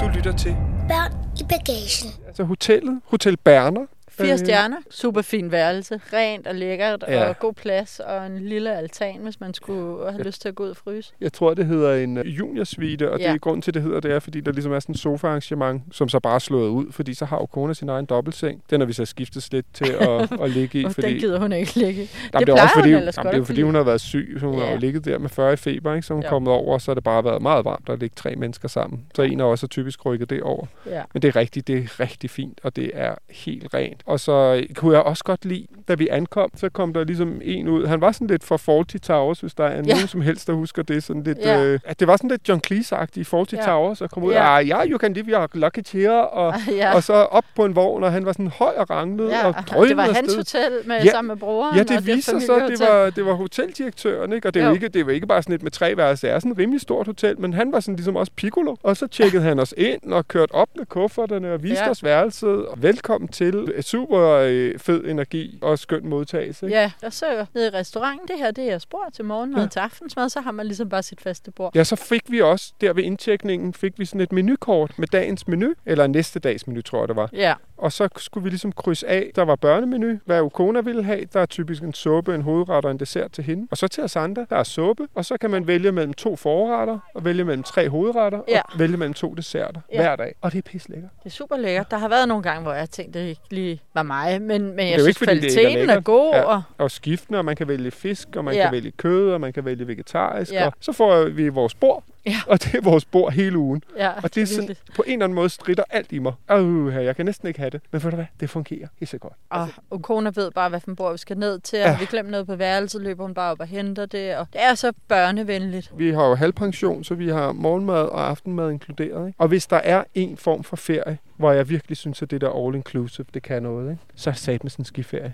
Du lytter til Børn i bagagen. altså hotellet, Hotel Berner. Fire Øh, stjerner. Super fin værelse. Rent og lækkert. Ja. Og god plads. Og en lille altan, hvis man skulle have lyst til at gå ud og fryse. Jeg tror, det hedder en øh, juniorsuite, og Ja. det er grunden til, det hedder, det er, fordi der ligesom er sådan en sofa-arrangement, som så bare er slået ud, fordi så har jo kone sin egen dobbeltseng. Den har vi så skiftet lidt til at, at ligge i, Og fordi... den gider hun ikke ligge i. Jamen, det det er også fordi, hun jamen, det er jo fordi, hun har været syg, så hun Ja. har jo ligget der med 40 i feber, ikke? så hun Ja. kommet over, og så har det bare været meget varmt at ligge tre mennesker sammen. Så en af os er typisk rykket det over. Ja. Men det er rigtigt, det er rigtig fint, og det er helt rent. Og så kunne jeg også godt lide, da vi ankom, så kom der ligesom en ud. Han var sådan lidt for Faulty Towers, hvis der er Ja. nogen som helst, der husker det. Sådan lidt, Ja. øh, at det var sådan lidt John Cleese-agtigt i Faulty Ja. Towers, og kom ud, Ja. ah, ja, you can live your lucky chair, og, Ja. og så op på en vogn, og han var sådan høj og ranglet, Ja, og drønede det var hans afsted. hotel med, Ja. sammen med broren. Ja, og det viser sig så, det var, det var hoteldirektøren, ikke? Og det jo. Jo. ikke, det var ikke bare sådan et med tre værelser, det er sådan et rimelig stort hotel, men han var sådan ligesom også piccolo. Og så tjekkede han os ind og kørte op med kufferterne og viste Ja. os værelset. Og velkommen til super øh, fed energi og skøn modtagelse. ikke? Ja, og så nede i restauranten, det her, det er spor til morgenmad Ja. ja. til aftensmad, så har man ligesom bare sit faste bord. Ja, så fik vi også, der ved indtjekningen, fik vi sådan et menukort med dagens menu, eller næste dags menu, tror jeg det var. Ja, Og så skulle vi ligesom krydse af, der var børnemenu, hvad Ukona ville have. Der er typisk en suppe, en hovedret og en dessert til hende. Og så til os andre, der er suppe, og så kan man vælge mellem to forretter, og vælge mellem tre hovedretter, Ja. og vælge mellem to desserter Ja. hver dag. Og det er pisse lækkert. Det er super lækkert. Der har været nogle gange, hvor jeg tænkte, det ikke lige var mig, men, men jeg synes, ikke, er kvaliteten er, lækkert. god. Ja. Og, Og skiftende, og man kan vælge fisk, og man Ja. kan vælge kød, og man kan vælge vegetarisk. Ja. Og så får vi vores bord, Ja. og det er vores bord hele ugen. ja, Og det er sådan, virkelig. på en eller anden måde stritter alt i mig. Uh, jeg kan næsten ikke have det. Men ved du hvad, det fungerer helt så godt. Og Ukona ved bare, hvad for en bord vi skal ned til. Ja. Ja. vi glemmer noget på værelset, løber hun bare op og henter det. Og det er så børnevenligt. Vi har jo halvpension, så vi har morgenmad og aftenmad inkluderet. Ikke? Og hvis der er en form for ferie, hvor jeg virkelig synes, at det der all-inclusive, det kan noget, ikke? så er det med sådan en skiferie.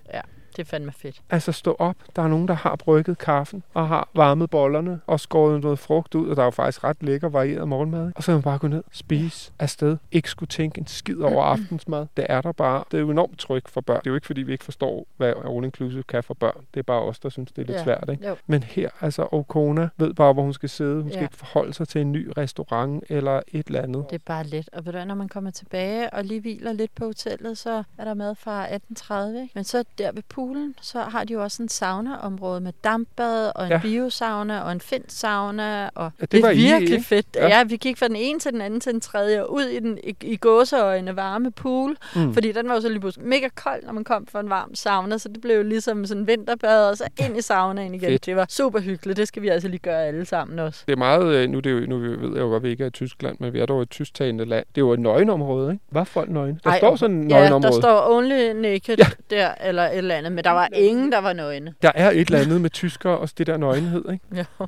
Det er fandme fedt. Altså stå op, der er nogen, der har brygget kaffen, og har varmet bollerne, og skåret noget frugt ud, og der er jo faktisk ret lækker varieret morgenmad. Og så kan man bare gå ned, spise afsted, ikke skulle tænke en skid over aftensmad. Det er der bare. Det er jo enormt tryg for børn. Det er jo ikke, fordi vi ikke forstår, hvad all inclusive kan for børn. Det er bare os, der synes, det er lidt Ja. svært. Ikke? Jo. Men her, altså Okona ved bare, hvor hun skal sidde. Hun skal Ja. ikke forholde sig til en ny restaurant eller et eller andet. Det er bare let. Og ved du, når man kommer tilbage og lige hviler lidt på hotellet, så er der mad fra 18.30. Ikke? Men så der ved poolen, så har de jo også en sauna-område med dampbad og en Ja. ja. biosauna og en find-sauna. Og det det, var er I, virkelig ikke? fedt. Ja. Ja. ja, vi gik fra den ene til den anden til den tredje og ud i den i, i gåseøjne varme pool. Mm. Fordi den var jo så lige pludselig mega kold, når man kom fra en varm sauna. Så det blev jo ligesom sådan en vinterbad og så ind i saunaen igen. Fedt. Det var super hyggeligt. Det skal vi altså lige gøre alle sammen også. Det er meget, øh, nu, er det jo, nu ved jeg jo godt, at vi ikke er i Tyskland, men vi er dog et tysktalende land. Det er jo et nøgnenområde, ikke? Var folk nøgne? Der Ej, står sådan et Ja, der står only naked Ja. ja. der, eller et eller andet. Men der var ingen, der var nøgne. Der er et eller andet med tyskere og det der nøgenhed, ikke? Jo.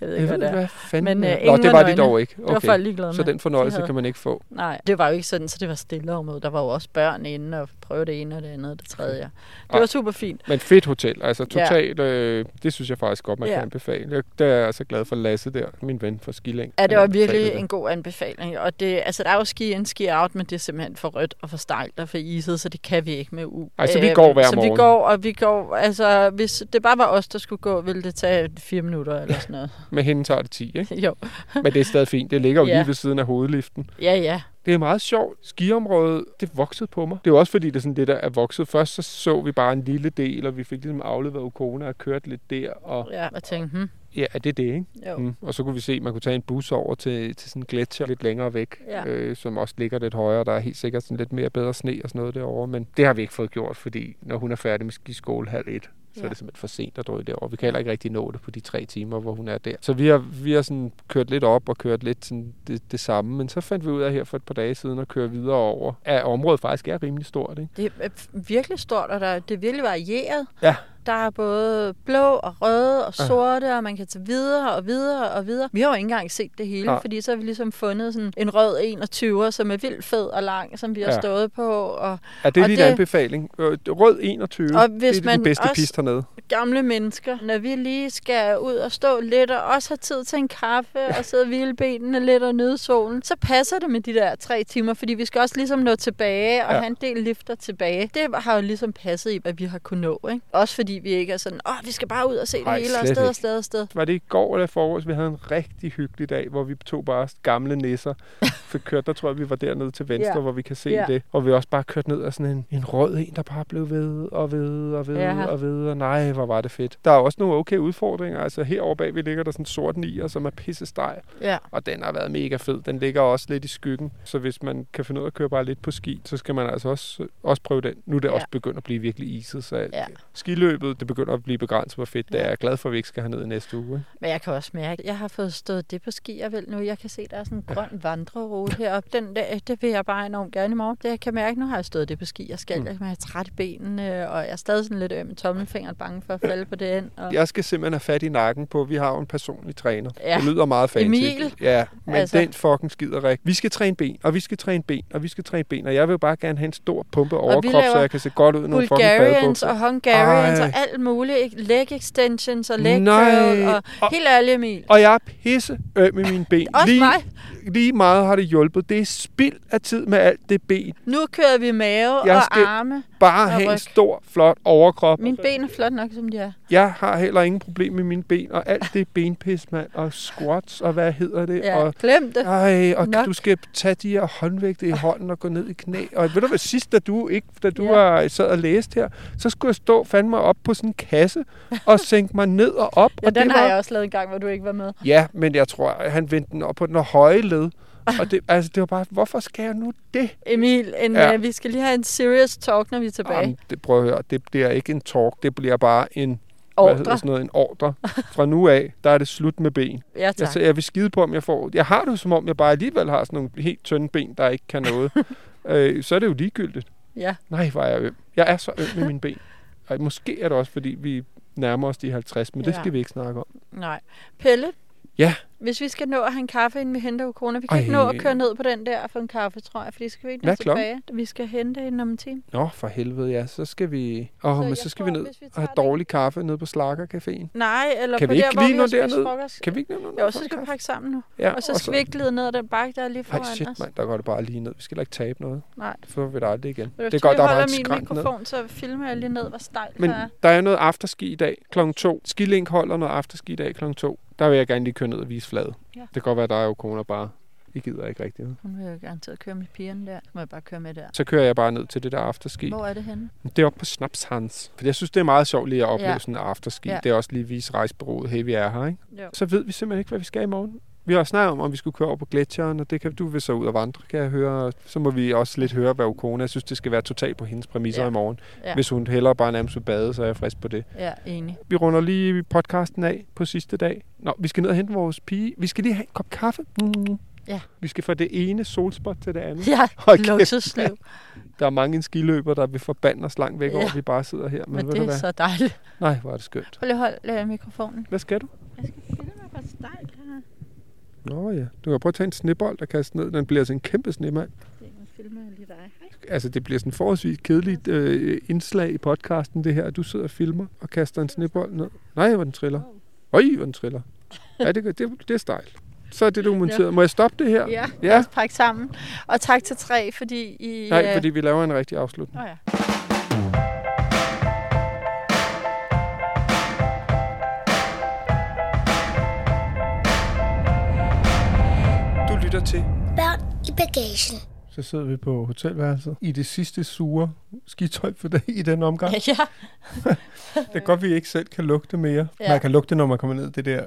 Jeg ved ikke, hvad det er. hvad fanden Men, øh. Nå, det var var de nøgne. dog ikke. Det var Okay. folk ligeglade Så med. den fornøjelse De havde- kan man ikke få. Nej, det var jo ikke sådan, så det var stille område. Der var jo også børn inde og prøve det ene og det andet og det tredje. Det Ej. var super fint. Men fedt hotel. Altså Ja. totalt, øh, det synes jeg faktisk godt, man Ja. kan anbefale. Jeg, der er jeg så glad for Lasse der, min ven fra Skilæng. Ja, det var virkelig det. en god anbefaling. Og det, altså, der er jo ski in, ski out, men det er simpelthen for rødt og for stejlt og for iset, så det kan vi ikke med U. Ej, så vi går hver så morgen. vi går, og vi går, altså, hvis det bare var os, der skulle gå, ville det tage fire minutter eller sådan noget. Med hende tager det 10, ikke? jo, Men det er stadig fint. Det ligger jo Ja. lige ved siden af hovedliften. ja, ja. Det er meget sjovt. Skiområdet, det voksede på mig. Det er også fordi, det er sådan det, der er vokset. Først så så vi bare en lille del, og vi fik ligesom afleveret Ukona og kørt lidt der. Og Ja, og tænkte, hmm, ja, er det det, ikke? jo. Mm. Og så kunne vi se, at man kunne tage en bus over til, til sådan en gletsjer lidt længere væk, Ja. øh, som også ligger lidt højere. Der er helt sikkert sådan lidt mere bedre sne og sådan noget derovre, men det har vi ikke fået gjort, fordi når hun er færdig med skiskole halv et, så Ja. er det simpelthen for sent at drøje derovre. Vi kan heller ikke rigtig nå det på de tre timer, hvor hun er der. Så vi har, vi har sådan kørt lidt op og kørt lidt sådan det, det samme, men så fandt vi ud af her for et par dage siden at køre videre over, at området faktisk er rimelig stort. Ikke? Det er virkelig stort, og der, det er virkelig varieret. Ja. Der er både blå og røde og sorte, og man kan tage videre og videre og videre. Vi har jo ikke engang set det hele, Nej. fordi så har vi ligesom fundet sådan en rød 21'er, som er vildt fed og lang, som vi har Ja. stået på. Og Er det Og din det- anbefaling? Øh, Rød 21, Og det hvis er man den bedste pist hernede. gamle mennesker, når vi lige skal ud og stå lidt, og også have tid til en kaffe, og sidde og hvile benene lidt og nyde solen, så passer det med de der tre timer, fordi vi skal også ligesom nå tilbage, og Ja. ja. have en del lifter tilbage. Det har jo ligesom passet i, hvad vi har kunnet nå. Ikke? Også fordi vi ikke er sådan, åh, vi skal bare ud og se det Ej, hele, og sted og sted og sted. Var det i går eller i forgårs? Vi havde en rigtig hyggelig dag, hvor vi tog bare gamle nisser. Fik kørt, der tror jeg, vi var dernede til venstre, Ja. hvor vi kan se Ja. det. Og vi også bare kørt ned af sådan en, en rød en, der bare blev ved og ved og ved Ja. og ved. Og nej, hvor var det fedt. Der er også nogle okay udfordringer. Altså herovre bag, vi ligger der sådan en sort nier, som er pisse steg. Ja. Og den har været mega fed. Den ligger også lidt i skyggen. Så hvis man kan finde ud af at køre bare lidt på ski, så skal man altså også, også prøve den. Nu er det Ja. også begyndt at blive virkelig iset, så Ja. Skiløbet, det begynder at blive begrænset, hvor fedt det er. Jeg er glad for, at vi ikke skal herned i næste uge. Ikke? Men jeg kan også mærke, at jeg har fået stået det på ski, jeg vil nu. Jeg kan se, der er sådan en grøn vandrerute heroppe. Den, der, det vil jeg bare enormt gerne i morgen. Det jeg kan mærke, nu har jeg stået det på ski. Jeg skal, Mm. jeg er træt i benene, og jeg er stadig sådan lidt øm i tommelfingeren, bange for at falde på den. Og... Jeg skal simpelthen have fat i nakken på, vi har jo en personlig træner. Ja. Det lyder meget fancy. Emil. Ja, men altså. Den fucking skider rig. Vi skal træne ben, og vi skal træne ben, og vi skal træne ben, og jeg vil jo bare gerne have en stor pumpe overkrop, så jeg kan se godt ud i nogle fucking badebukser. og Hungarians Ej. og alt muligt. ikke? Leg extensions og leg curl. Og, og- helt ærligt, Emil. Og jeg er pisse øm med mine ben. Også lige, mig. lige meget har det hjulpet. Det er spild af tid med alt det ben. Nu kører vi mave Jeg og skal- arme. Bare Og have en ryg. stor, flot overkrop. Mine ben er flot nok, som de er. Jeg har heller ingen problem med mine ben, og alt det benpis, mand, og squats, og hvad hedder det? Ja, Og, glem det. ej, og Nok. du skal tage de her håndvægte i hånden og gå ned i knæ. Og ved du hvad, sidst, da du, ikke, da du Ja. var, sad og læste her, så skulle jeg stå fandme op på sådan en kasse og sænke mig ned og op. Ja, og den det har var, jeg også lavet en gang, hvor du ikke var med. Ja, men jeg tror, han vendte den op på den høje led. Og det, altså, det var bare, hvorfor skal jeg nu det? Emil, en, Ja. uh, vi skal lige have en serious talk, når vi er tilbage. Jamen, det, prøv at høre, det bliver ikke en talk, det bliver bare en, hvad hedder Ordre. sådan noget, en ordre. Fra nu af, der er det slut med ben. Ja, tak. så jeg vil skide på, om jeg får... Jeg har det jo, som om jeg bare alligevel har sådan nogle helt tynde ben, der ikke kan noget. øh, så er det jo ligegyldigt. Ja. Nej, hvor er jeg øm. Jeg er så øm med mine ben. Og måske er det også, fordi vi nærmer os de 50, men det Ja. skal vi ikke snakke om. Nej. Pelle? Ja. Hvis vi skal nå at have en kaffe, inden vi henter Ukona. Vi kan Ej. ikke nå at køre ned på den der for en kaffe, tror jeg, fordi så skal vi ikke nå er tilbage. Vi skal hente hende om en time. Nå, for helvede, ja. Så skal vi... Åh, Så men så skal vi tror, ned hvis vi og have det- dårlig kaffe nede på Caféen. Nej, eller Kan på vi der, ikke hvor lige vi nå har spist derned? frokost. Kan vi ikke nå noget? Jo, så skal vi pakke sammen nu. Ja, Og så skal vi ikke glide ned ad den bakke, der er lige Ej, foran shit, os. der går det bare lige ned. Vi skal heller ikke tabe noget. Nej. Det får vi da aldrig igen. Det Det er er godt, der holder en min skrant ned. mikrofon, så filmer jeg lige ned, hvor stejlt Men det er. der er noget afterski i dag kl. 2. Skilink holder noget afterski i dag kl. 2. Der vil jeg gerne lige køre ned og vise fladet. Ja. Det kan godt være, at der er jo koner bare. I gider ikke rigtigt. Hun vil jo garanteret køre med pigerne der. Så må jeg bare køre med der. Så kører jeg bare ned til det der afterski. Hvor er det henne? Det er oppe på Snapshans. For jeg synes, det er meget sjovt lige at opleve Ja. sådan en afterski. Ja. Det er også lige vise rejsebureauet, hey, vi er her, ikke? Jo. Så ved vi simpelthen ikke, hvad vi skal i morgen. Vi har snakket om, om vi skulle køre over på gletsjeren, og det kan du vil så ud og vandre, kan jeg høre. Så må vi også lidt høre, hvad Ukona. Jeg synes, det skal være totalt på hendes præmisser Ja. i morgen. Ja. Hvis hun hellere bare nærmest vil bade, så er jeg frisk på det. Ja, enig. Vi runder lige podcasten af på sidste dag. Nå, vi skal ned og hente vores pige. Vi skal lige have en kop kaffe. Mm. Ja. Vi skal fra det ene solspot til det andet. Ja, Hold luksusliv. Der er mange skiløber, der vil forbande os langt væk Ja. over, at vi bare sidder her. Men, Men det er hvad? så dejligt. Nej, hvor er det skønt. Prøv lige øh, mikrofonen. Hvad skal du? Jeg skal filme mig for stejlt her. Nå ja, du kan prøve at tage en snebold og kaste ned. Den bliver altså en kæmpe snemand. Altså, det bliver sådan forholdsvis kedeligt øh, indslag i podcasten, det her. Du sidder og filmer og kaster en snebold ned. Nej, hvor den triller. Øj, hvor den triller. Ja, det, det, det er stejlt. Så er det dokumenteret. Må jeg stoppe det her? Ja, Ja. lad os pakke sammen. Og tak til tre, fordi I... Nej, øh, fordi vi laver en rigtig afslutning. Nå ja. Lytter til. Børn i bagagen. Så sidder vi på hotelværelset i det sidste sure skitøj for dag i den omgang. ja. Det er godt, vi ikke selv kan lugte mere. Ja. Man kan lugte, når man kommer ned det der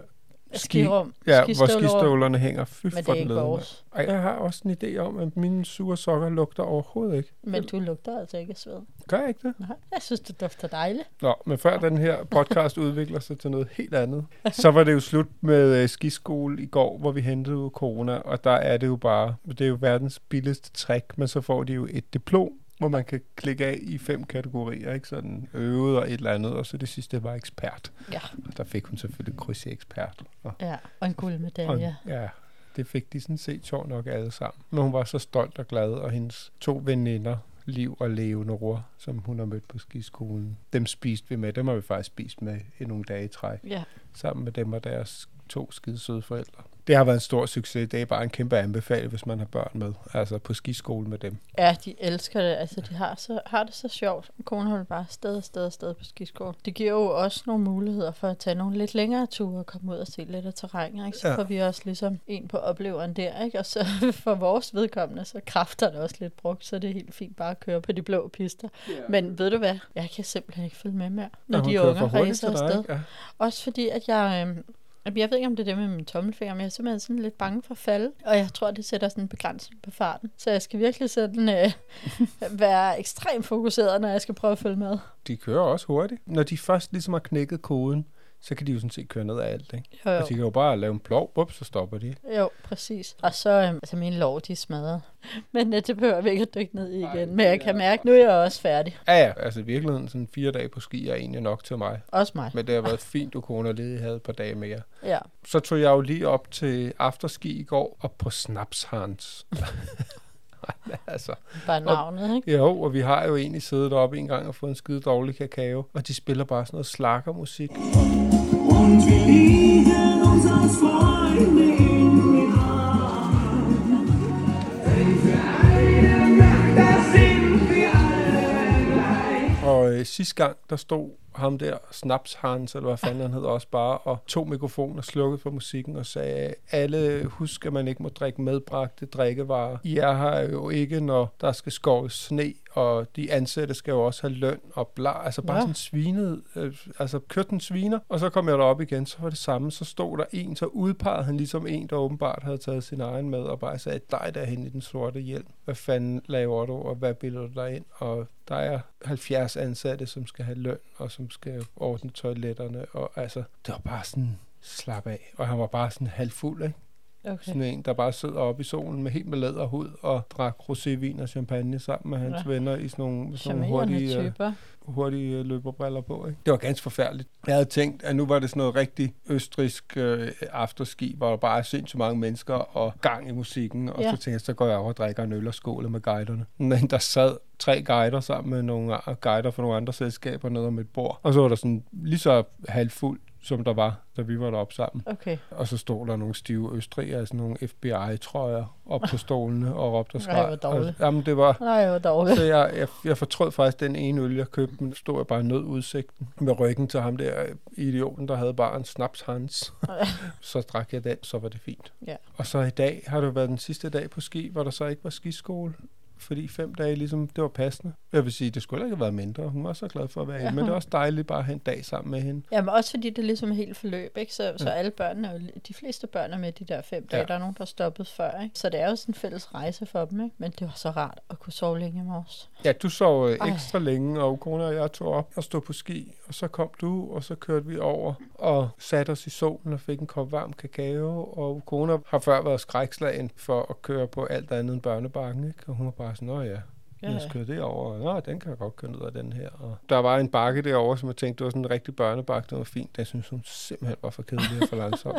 Skirum. Ja, hvor Skistøvlerum. skistøvlerne hænger. Fy Men for det er ikke vores. Ej, jeg har også en idé om, at mine sure sokker lugter overhovedet ikke. Men du lugter altså ikke af sved. Gør jeg ikke det? Nej, jeg synes, det dufter dejligt. Nå, men før den her podcast udvikler sig til noget helt andet, så var det jo slut med øh, skiskole i går, hvor vi hentede corona, og der er det jo bare, det er jo verdens billigste trick, men så får de jo et diplom, hvor man kan klikke af i fem kategorier, ikke sådan øvet og et eller andet, og så det sidste var ekspert. Ja. Og der fik hun selvfølgelig kryds i ekspert. Og, Ja, og en og, guldmedalje. ja, det fik de sådan set sjovt nok alle sammen. Men hun var så stolt og glad, og hendes to veninder, Liv og Leonora, som hun har mødt på skiskolen, dem spiste vi med. Dem har vi faktisk spist med i nogle dage i træk, Ja. sammen med dem og deres to skide søde forældre. Det har været en stor succes. Det er bare en kæmpe anbefaling, hvis man har børn med. Altså på skiskole med dem. ja, de elsker det. Altså, de har, så, har det så sjovt. Konen holder bare sted og sted og sted på skiskole. Det giver jo også nogle muligheder for at tage nogle lidt længere ture og komme ud og se lidt af terræn. Ikke? Så Ja. får vi også ligesom en på opleveren der. Ikke? Og så for vores vedkommende, så kræfter det også lidt brugt, så det er helt fint bare at køre på de blå pister. Men ved du hvad? Jeg kan simpelthen ikke følge med mere, når hun de racer til dig, afsted. Ja. Også fordi, at jeg... Øh, jeg ved ikke, om det er det med min tommelfinger, men jeg er simpelthen sådan lidt bange for at falde. Og jeg tror, det sætter sådan en begrænsning på farten. Så jeg skal virkelig sådan, øh, være ekstremt fokuseret, når jeg skal prøve at følge med. De kører også hurtigt. Når de først ligesom har knækket koden, så kan de jo sådan set køre ned af alt, ikke? Jo, Og jo. de kan jo bare lave en plov, bup, så stopper de. Jo, præcis. Og så, øh, altså mine lår, de er smadret. Men øh, det behøver vi ikke at dykke ned i igen. Men jeg kan mærke, nu er jeg også færdig. Ja, ja. Altså i virkeligheden, sådan fire dage på ski er egentlig nok til mig. Også mig. Men det har været fint, du kunne lede havde et par dage mere. Ja. Så tog jeg jo lige op til afterski i går, og på Snapshans. Nej, altså. Bare navnet, ikke? Jo, og vi har jo egentlig siddet oppe en gang og fået en skide dårlig kakao, og de spiller bare sådan noget slakkermusik. Und sidste gang, der stod ham der, Snaps Hans, eller hvad fanden han hed også bare, og tog mikrofonen og slukkede for musikken og sagde, alle husk, at man ikke må drikke medbragte drikkevarer. I er her jo ikke, når der skal skåres sne, og de ansatte skal jo også have løn og bla, altså bare Ja. sådan svinet, øh, altså kørt den sviner, og så kom jeg derop igen, så var det samme, så stod der en, så udpegede han ligesom en, der åbenbart havde taget sin egen med, og bare sagde, dig der hen i den sorte hjelm, hvad fanden laver du, og hvad bilder du dig ind, og der er 70 ansatte, som skal have løn, og som Ligesom skal ordne toiletterne, og altså, det var bare sådan, slap af, og han var bare sådan halvfuld, ikke? Okay. Sådan en, der bare sidder oppe i solen med helt med læderhud og drak rosévin og champagne sammen med hans Ja. venner i sådan nogle, sådan nogle hurtige, øh, typer. hurtige øh, løberbriller på. Ikke? Det var ganske forfærdeligt. Jeg havde tænkt, at nu var det sådan noget rigtig østrisk øh, afterski, hvor der bare er sindssygt mange mennesker og gang i musikken. Og Ja. så tænkte jeg, så går jeg over og drikker en øl og skåler med guiderne. Men der sad tre guider sammen med nogle guider fra nogle andre selskaber nede om et bord. Og så var der sådan lige så halvfuld som der var, da vi var deroppe sammen. Okay. Og så stod der nogle stive østrigere, altså nogle FBI-trøjer op på stolene og råbte og skreg. hvor dårligt. Og, jamen, det var... Nej, hvor dårligt. Så jeg, jeg, jeg fortrød faktisk den ene øl, jeg købte, men stod jeg bare i nødudsigten med ryggen til ham der idioten, der havde bare en snaps hans. så drak jeg den, så var det fint. Ja. Og så i dag har det været den sidste dag på ski, hvor der så ikke var skiskole. Fordi fem dage ligesom, det var passende. Jeg vil sige, det skulle ikke have været mindre. Hun var så glad for at være Ja. ja. men det er også dejligt bare at have en dag sammen med hende. Jamen også fordi det er ligesom helt forløb, ikke? Så, så Ja. alle børnene, de fleste børn er med de der fem dage. Ja. Der er nogen, der er stoppet før, ikke? Så det er jo sådan en fælles rejse for dem, ikke? Men det var så rart at kunne sove længe i morges. Ja, du sov øh, Ej. ekstra længe, og kone og jeg tog op og stod på ski, og så kom du, og så kørte vi over og satte os i solen og fik en kop varm kakao, og kone har før været skrækslagen for at køre på alt andet end børnebakken, ikke? og hun var bare sådan, åh ja, Ja, jeg derover. Nå, den kan jeg godt køre ned af den her. Og der var en bakke derovre, som jeg tænkte, det var sådan en rigtig børnebakke, det var fint. Den synes hun simpelthen var for kedelig og for langsom.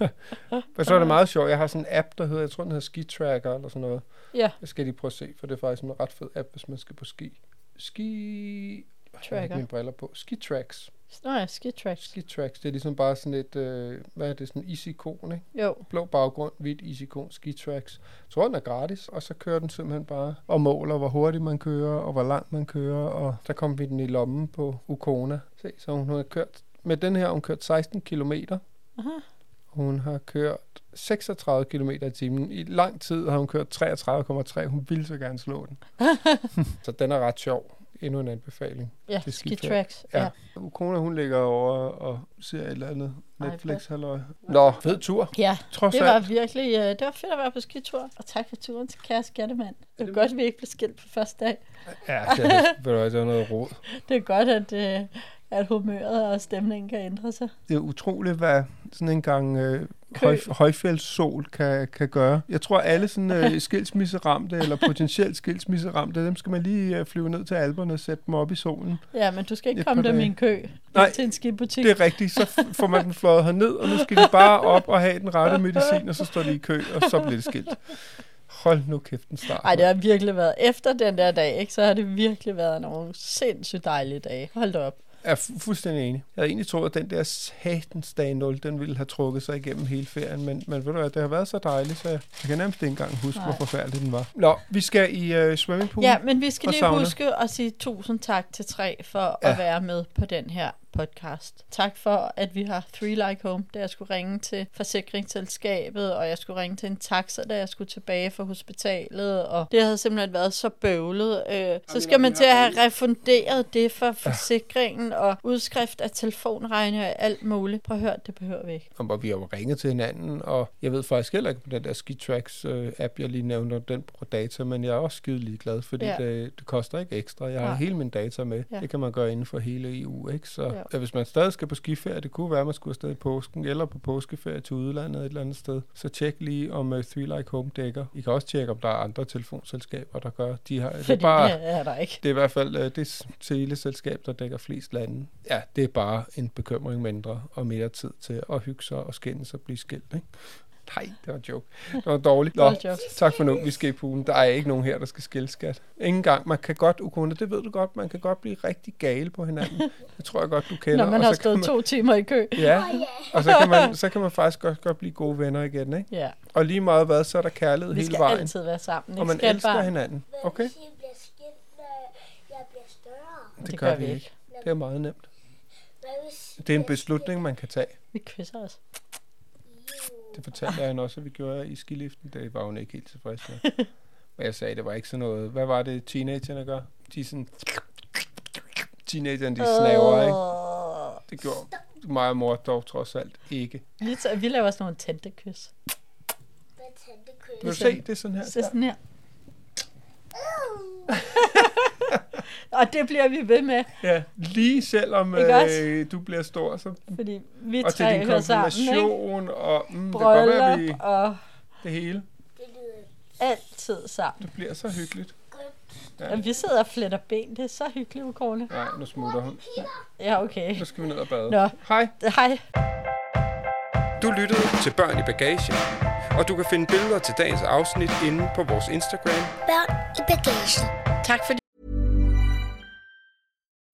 Men så er det meget sjovt. Jeg har sådan en app, der hedder, jeg tror, den hedder Ski Tracker eller sådan noget. Ja. Jeg skal lige prøve at se, for det er faktisk en ret fed app, hvis man skal på ski. Ski... Jeg har ikke Tracker. mine briller på. Ski Tracks. Nå ja, ski tracks. Ski Tracks, det er ligesom bare sådan et, øh, hvad er det, sådan en isikon, ikke? Jo. Blå baggrund, hvidt isikon, Ski Tracks. Jeg tror, den er gratis, og så kører den simpelthen bare og måler, hvor hurtigt man kører, og hvor langt man kører, og der kom vi den i lommen på Ukona. Se, så hun har kørt, med den her har hun kørt 16 kilometer. Aha. Hun har kørt 36 km i timen. I lang tid har hun kørt 33,3. Hun ville så gerne slå den. så den er ret sjov. Endnu en anbefaling. Ja, til ski tracks. Ja. Ja. ja. Kona, hun ligger over og ser et eller andet Netflix. Halløj. Nå, fed tur. Ja, Trods det var alt. virkelig øh, det var fedt at være på skitur. Og tak for turen til kære skattemand. Det var godt, at vi ikke blev skilt på første dag. Ja, det, er, det var noget råd. Det er godt, at, øh, at humøret og stemningen kan ændre sig. Det er utroligt, hvad sådan en gang øh, høj, højfjeldssol kan, kan gøre. Jeg tror, alle sådan øh, skilsmisseramte eller potentielt skilsmisseramte, dem skal man lige øh, flyve ned til alberne og sætte dem op i solen. Ja, men du skal ikke komme dem i en kø Nej, til en skibutik. Det er rigtigt. Så får man den fløjet herned, og nu skal de bare op og have den rette medicin, og så står de i kø, og så bliver det skilt. Hold nu kæft en start. Ej, det har virkelig været, efter den der dag, ikke, så har det virkelig været nogle sindssygt dejlige dage. Hold da op. Er fu- fuldstændig enig. Jeg havde egentlig troet, at den der satans dag 0, den ville have trukket sig igennem hele ferien, men, men ved du hvad, det har været så dejligt, så jeg, jeg kan nærmest ikke engang huske, Nej. hvor forfærdelig den var. Nå, vi skal i uh, swimmingpool. Ja, men vi skal lige sauna. huske at sige tusind tak til Tre for. Ja. at være med på den her podcast. Tak for, at vi har Three Like Home, da jeg skulle ringe til forsikringsselskabet, og jeg skulle ringe til en taxa, da jeg skulle tilbage fra hospitalet, og det havde simpelthen været så bøvlet. Øh, så skal man til at have refunderet det for forsikringen, og udskrift af telefonregninger og alt muligt. Prøv at høre, det behøver vi ikke. Og vi har jo ringet til hinanden, og jeg ved faktisk heller ikke på den der Skitrax øh, app, jeg lige nævnte, om den bruger data, men jeg er også skide ligeglad, fordi Ja. ja. det, det koster ikke ekstra. Jeg har Nej. hele min data med. Ja. Ja. Det kan man gøre inden for hele EU, ikke? Så Ja. Ja. hvis man stadig skal på skiferie, det kunne være, at man skulle afsted i påsken, eller på påskeferie til udlandet et eller andet sted, så tjek lige, om uh, Three Like Home dækker. I kan også tjekke, om der er andre telefonselskaber, der gør. De har, det Fordi er bare... det er der ikke. Det er i hvert fald uh, det teleselskab, der dækker flest lande. Ja, det er bare en bekymring mindre og mere tid til at hygge sig og skændes og blive skilt. Ikke? Nej, det var en joke. Det var dårligt. Nå, tak for nu. Vi skal i poolen. Der er ikke nogen her, der skal skille skat. Ingen gang. Man kan godt, Ukone, det ved du godt, man kan godt blive rigtig gale på hinanden. Det tror jeg godt, du kender. Når man har stået to timer i kø. Ja, og så kan, man, så kan man faktisk godt, godt blive gode venner igen, ikke? Ja, Og lige meget hvad, så er der kærlighed vi hele skal vejen. altid være sammen. og man ikke, elsker skatbarn? hinanden. Okay? Det, Det gør gør vi vi ikke. Det er meget nemt. Det er en beslutning, man kan tage. Vi kysser os. Det fortalte jeg hende også, at vi gjorde i skiliften. Det var hun ikke helt tilfreds med. Men jeg sagde, det var ikke sådan noget. Hvad var det, teenagerne gør? De er sådan... Teenagerne, de snaver, ikke? Det gjorde mig og mor dog trods alt ikke. Vi, vi laver sådan nogle tændekys. hvad tante Du køber? kan se, det er sådan her. Så sådan her. Og det bliver vi ved med, Ja, lige selvom øh, du bliver stor, så, fordi vi og til tre din hører sammen, ikke? og mm, det kan godt vi, Bryllup og det hele. Det lyder altid sammen. Det bliver så hyggeligt. Og vi sidder og fletter ben. Det er så hyggeligt, Ukone. Nej, nu smutter hun. Ja, okay. Nu skal vi ned og bade. Nå. Hej. Hej. Du lyttede til Børn i Bagage, og du kan finde billeder til dagens afsnit inde på vores Instagram. børn i bagagen. Tak fordi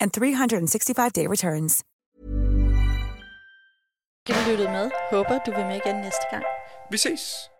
and 365-day returns. du lyttede med. Håber, du vil med igen næste gang. Vi ses!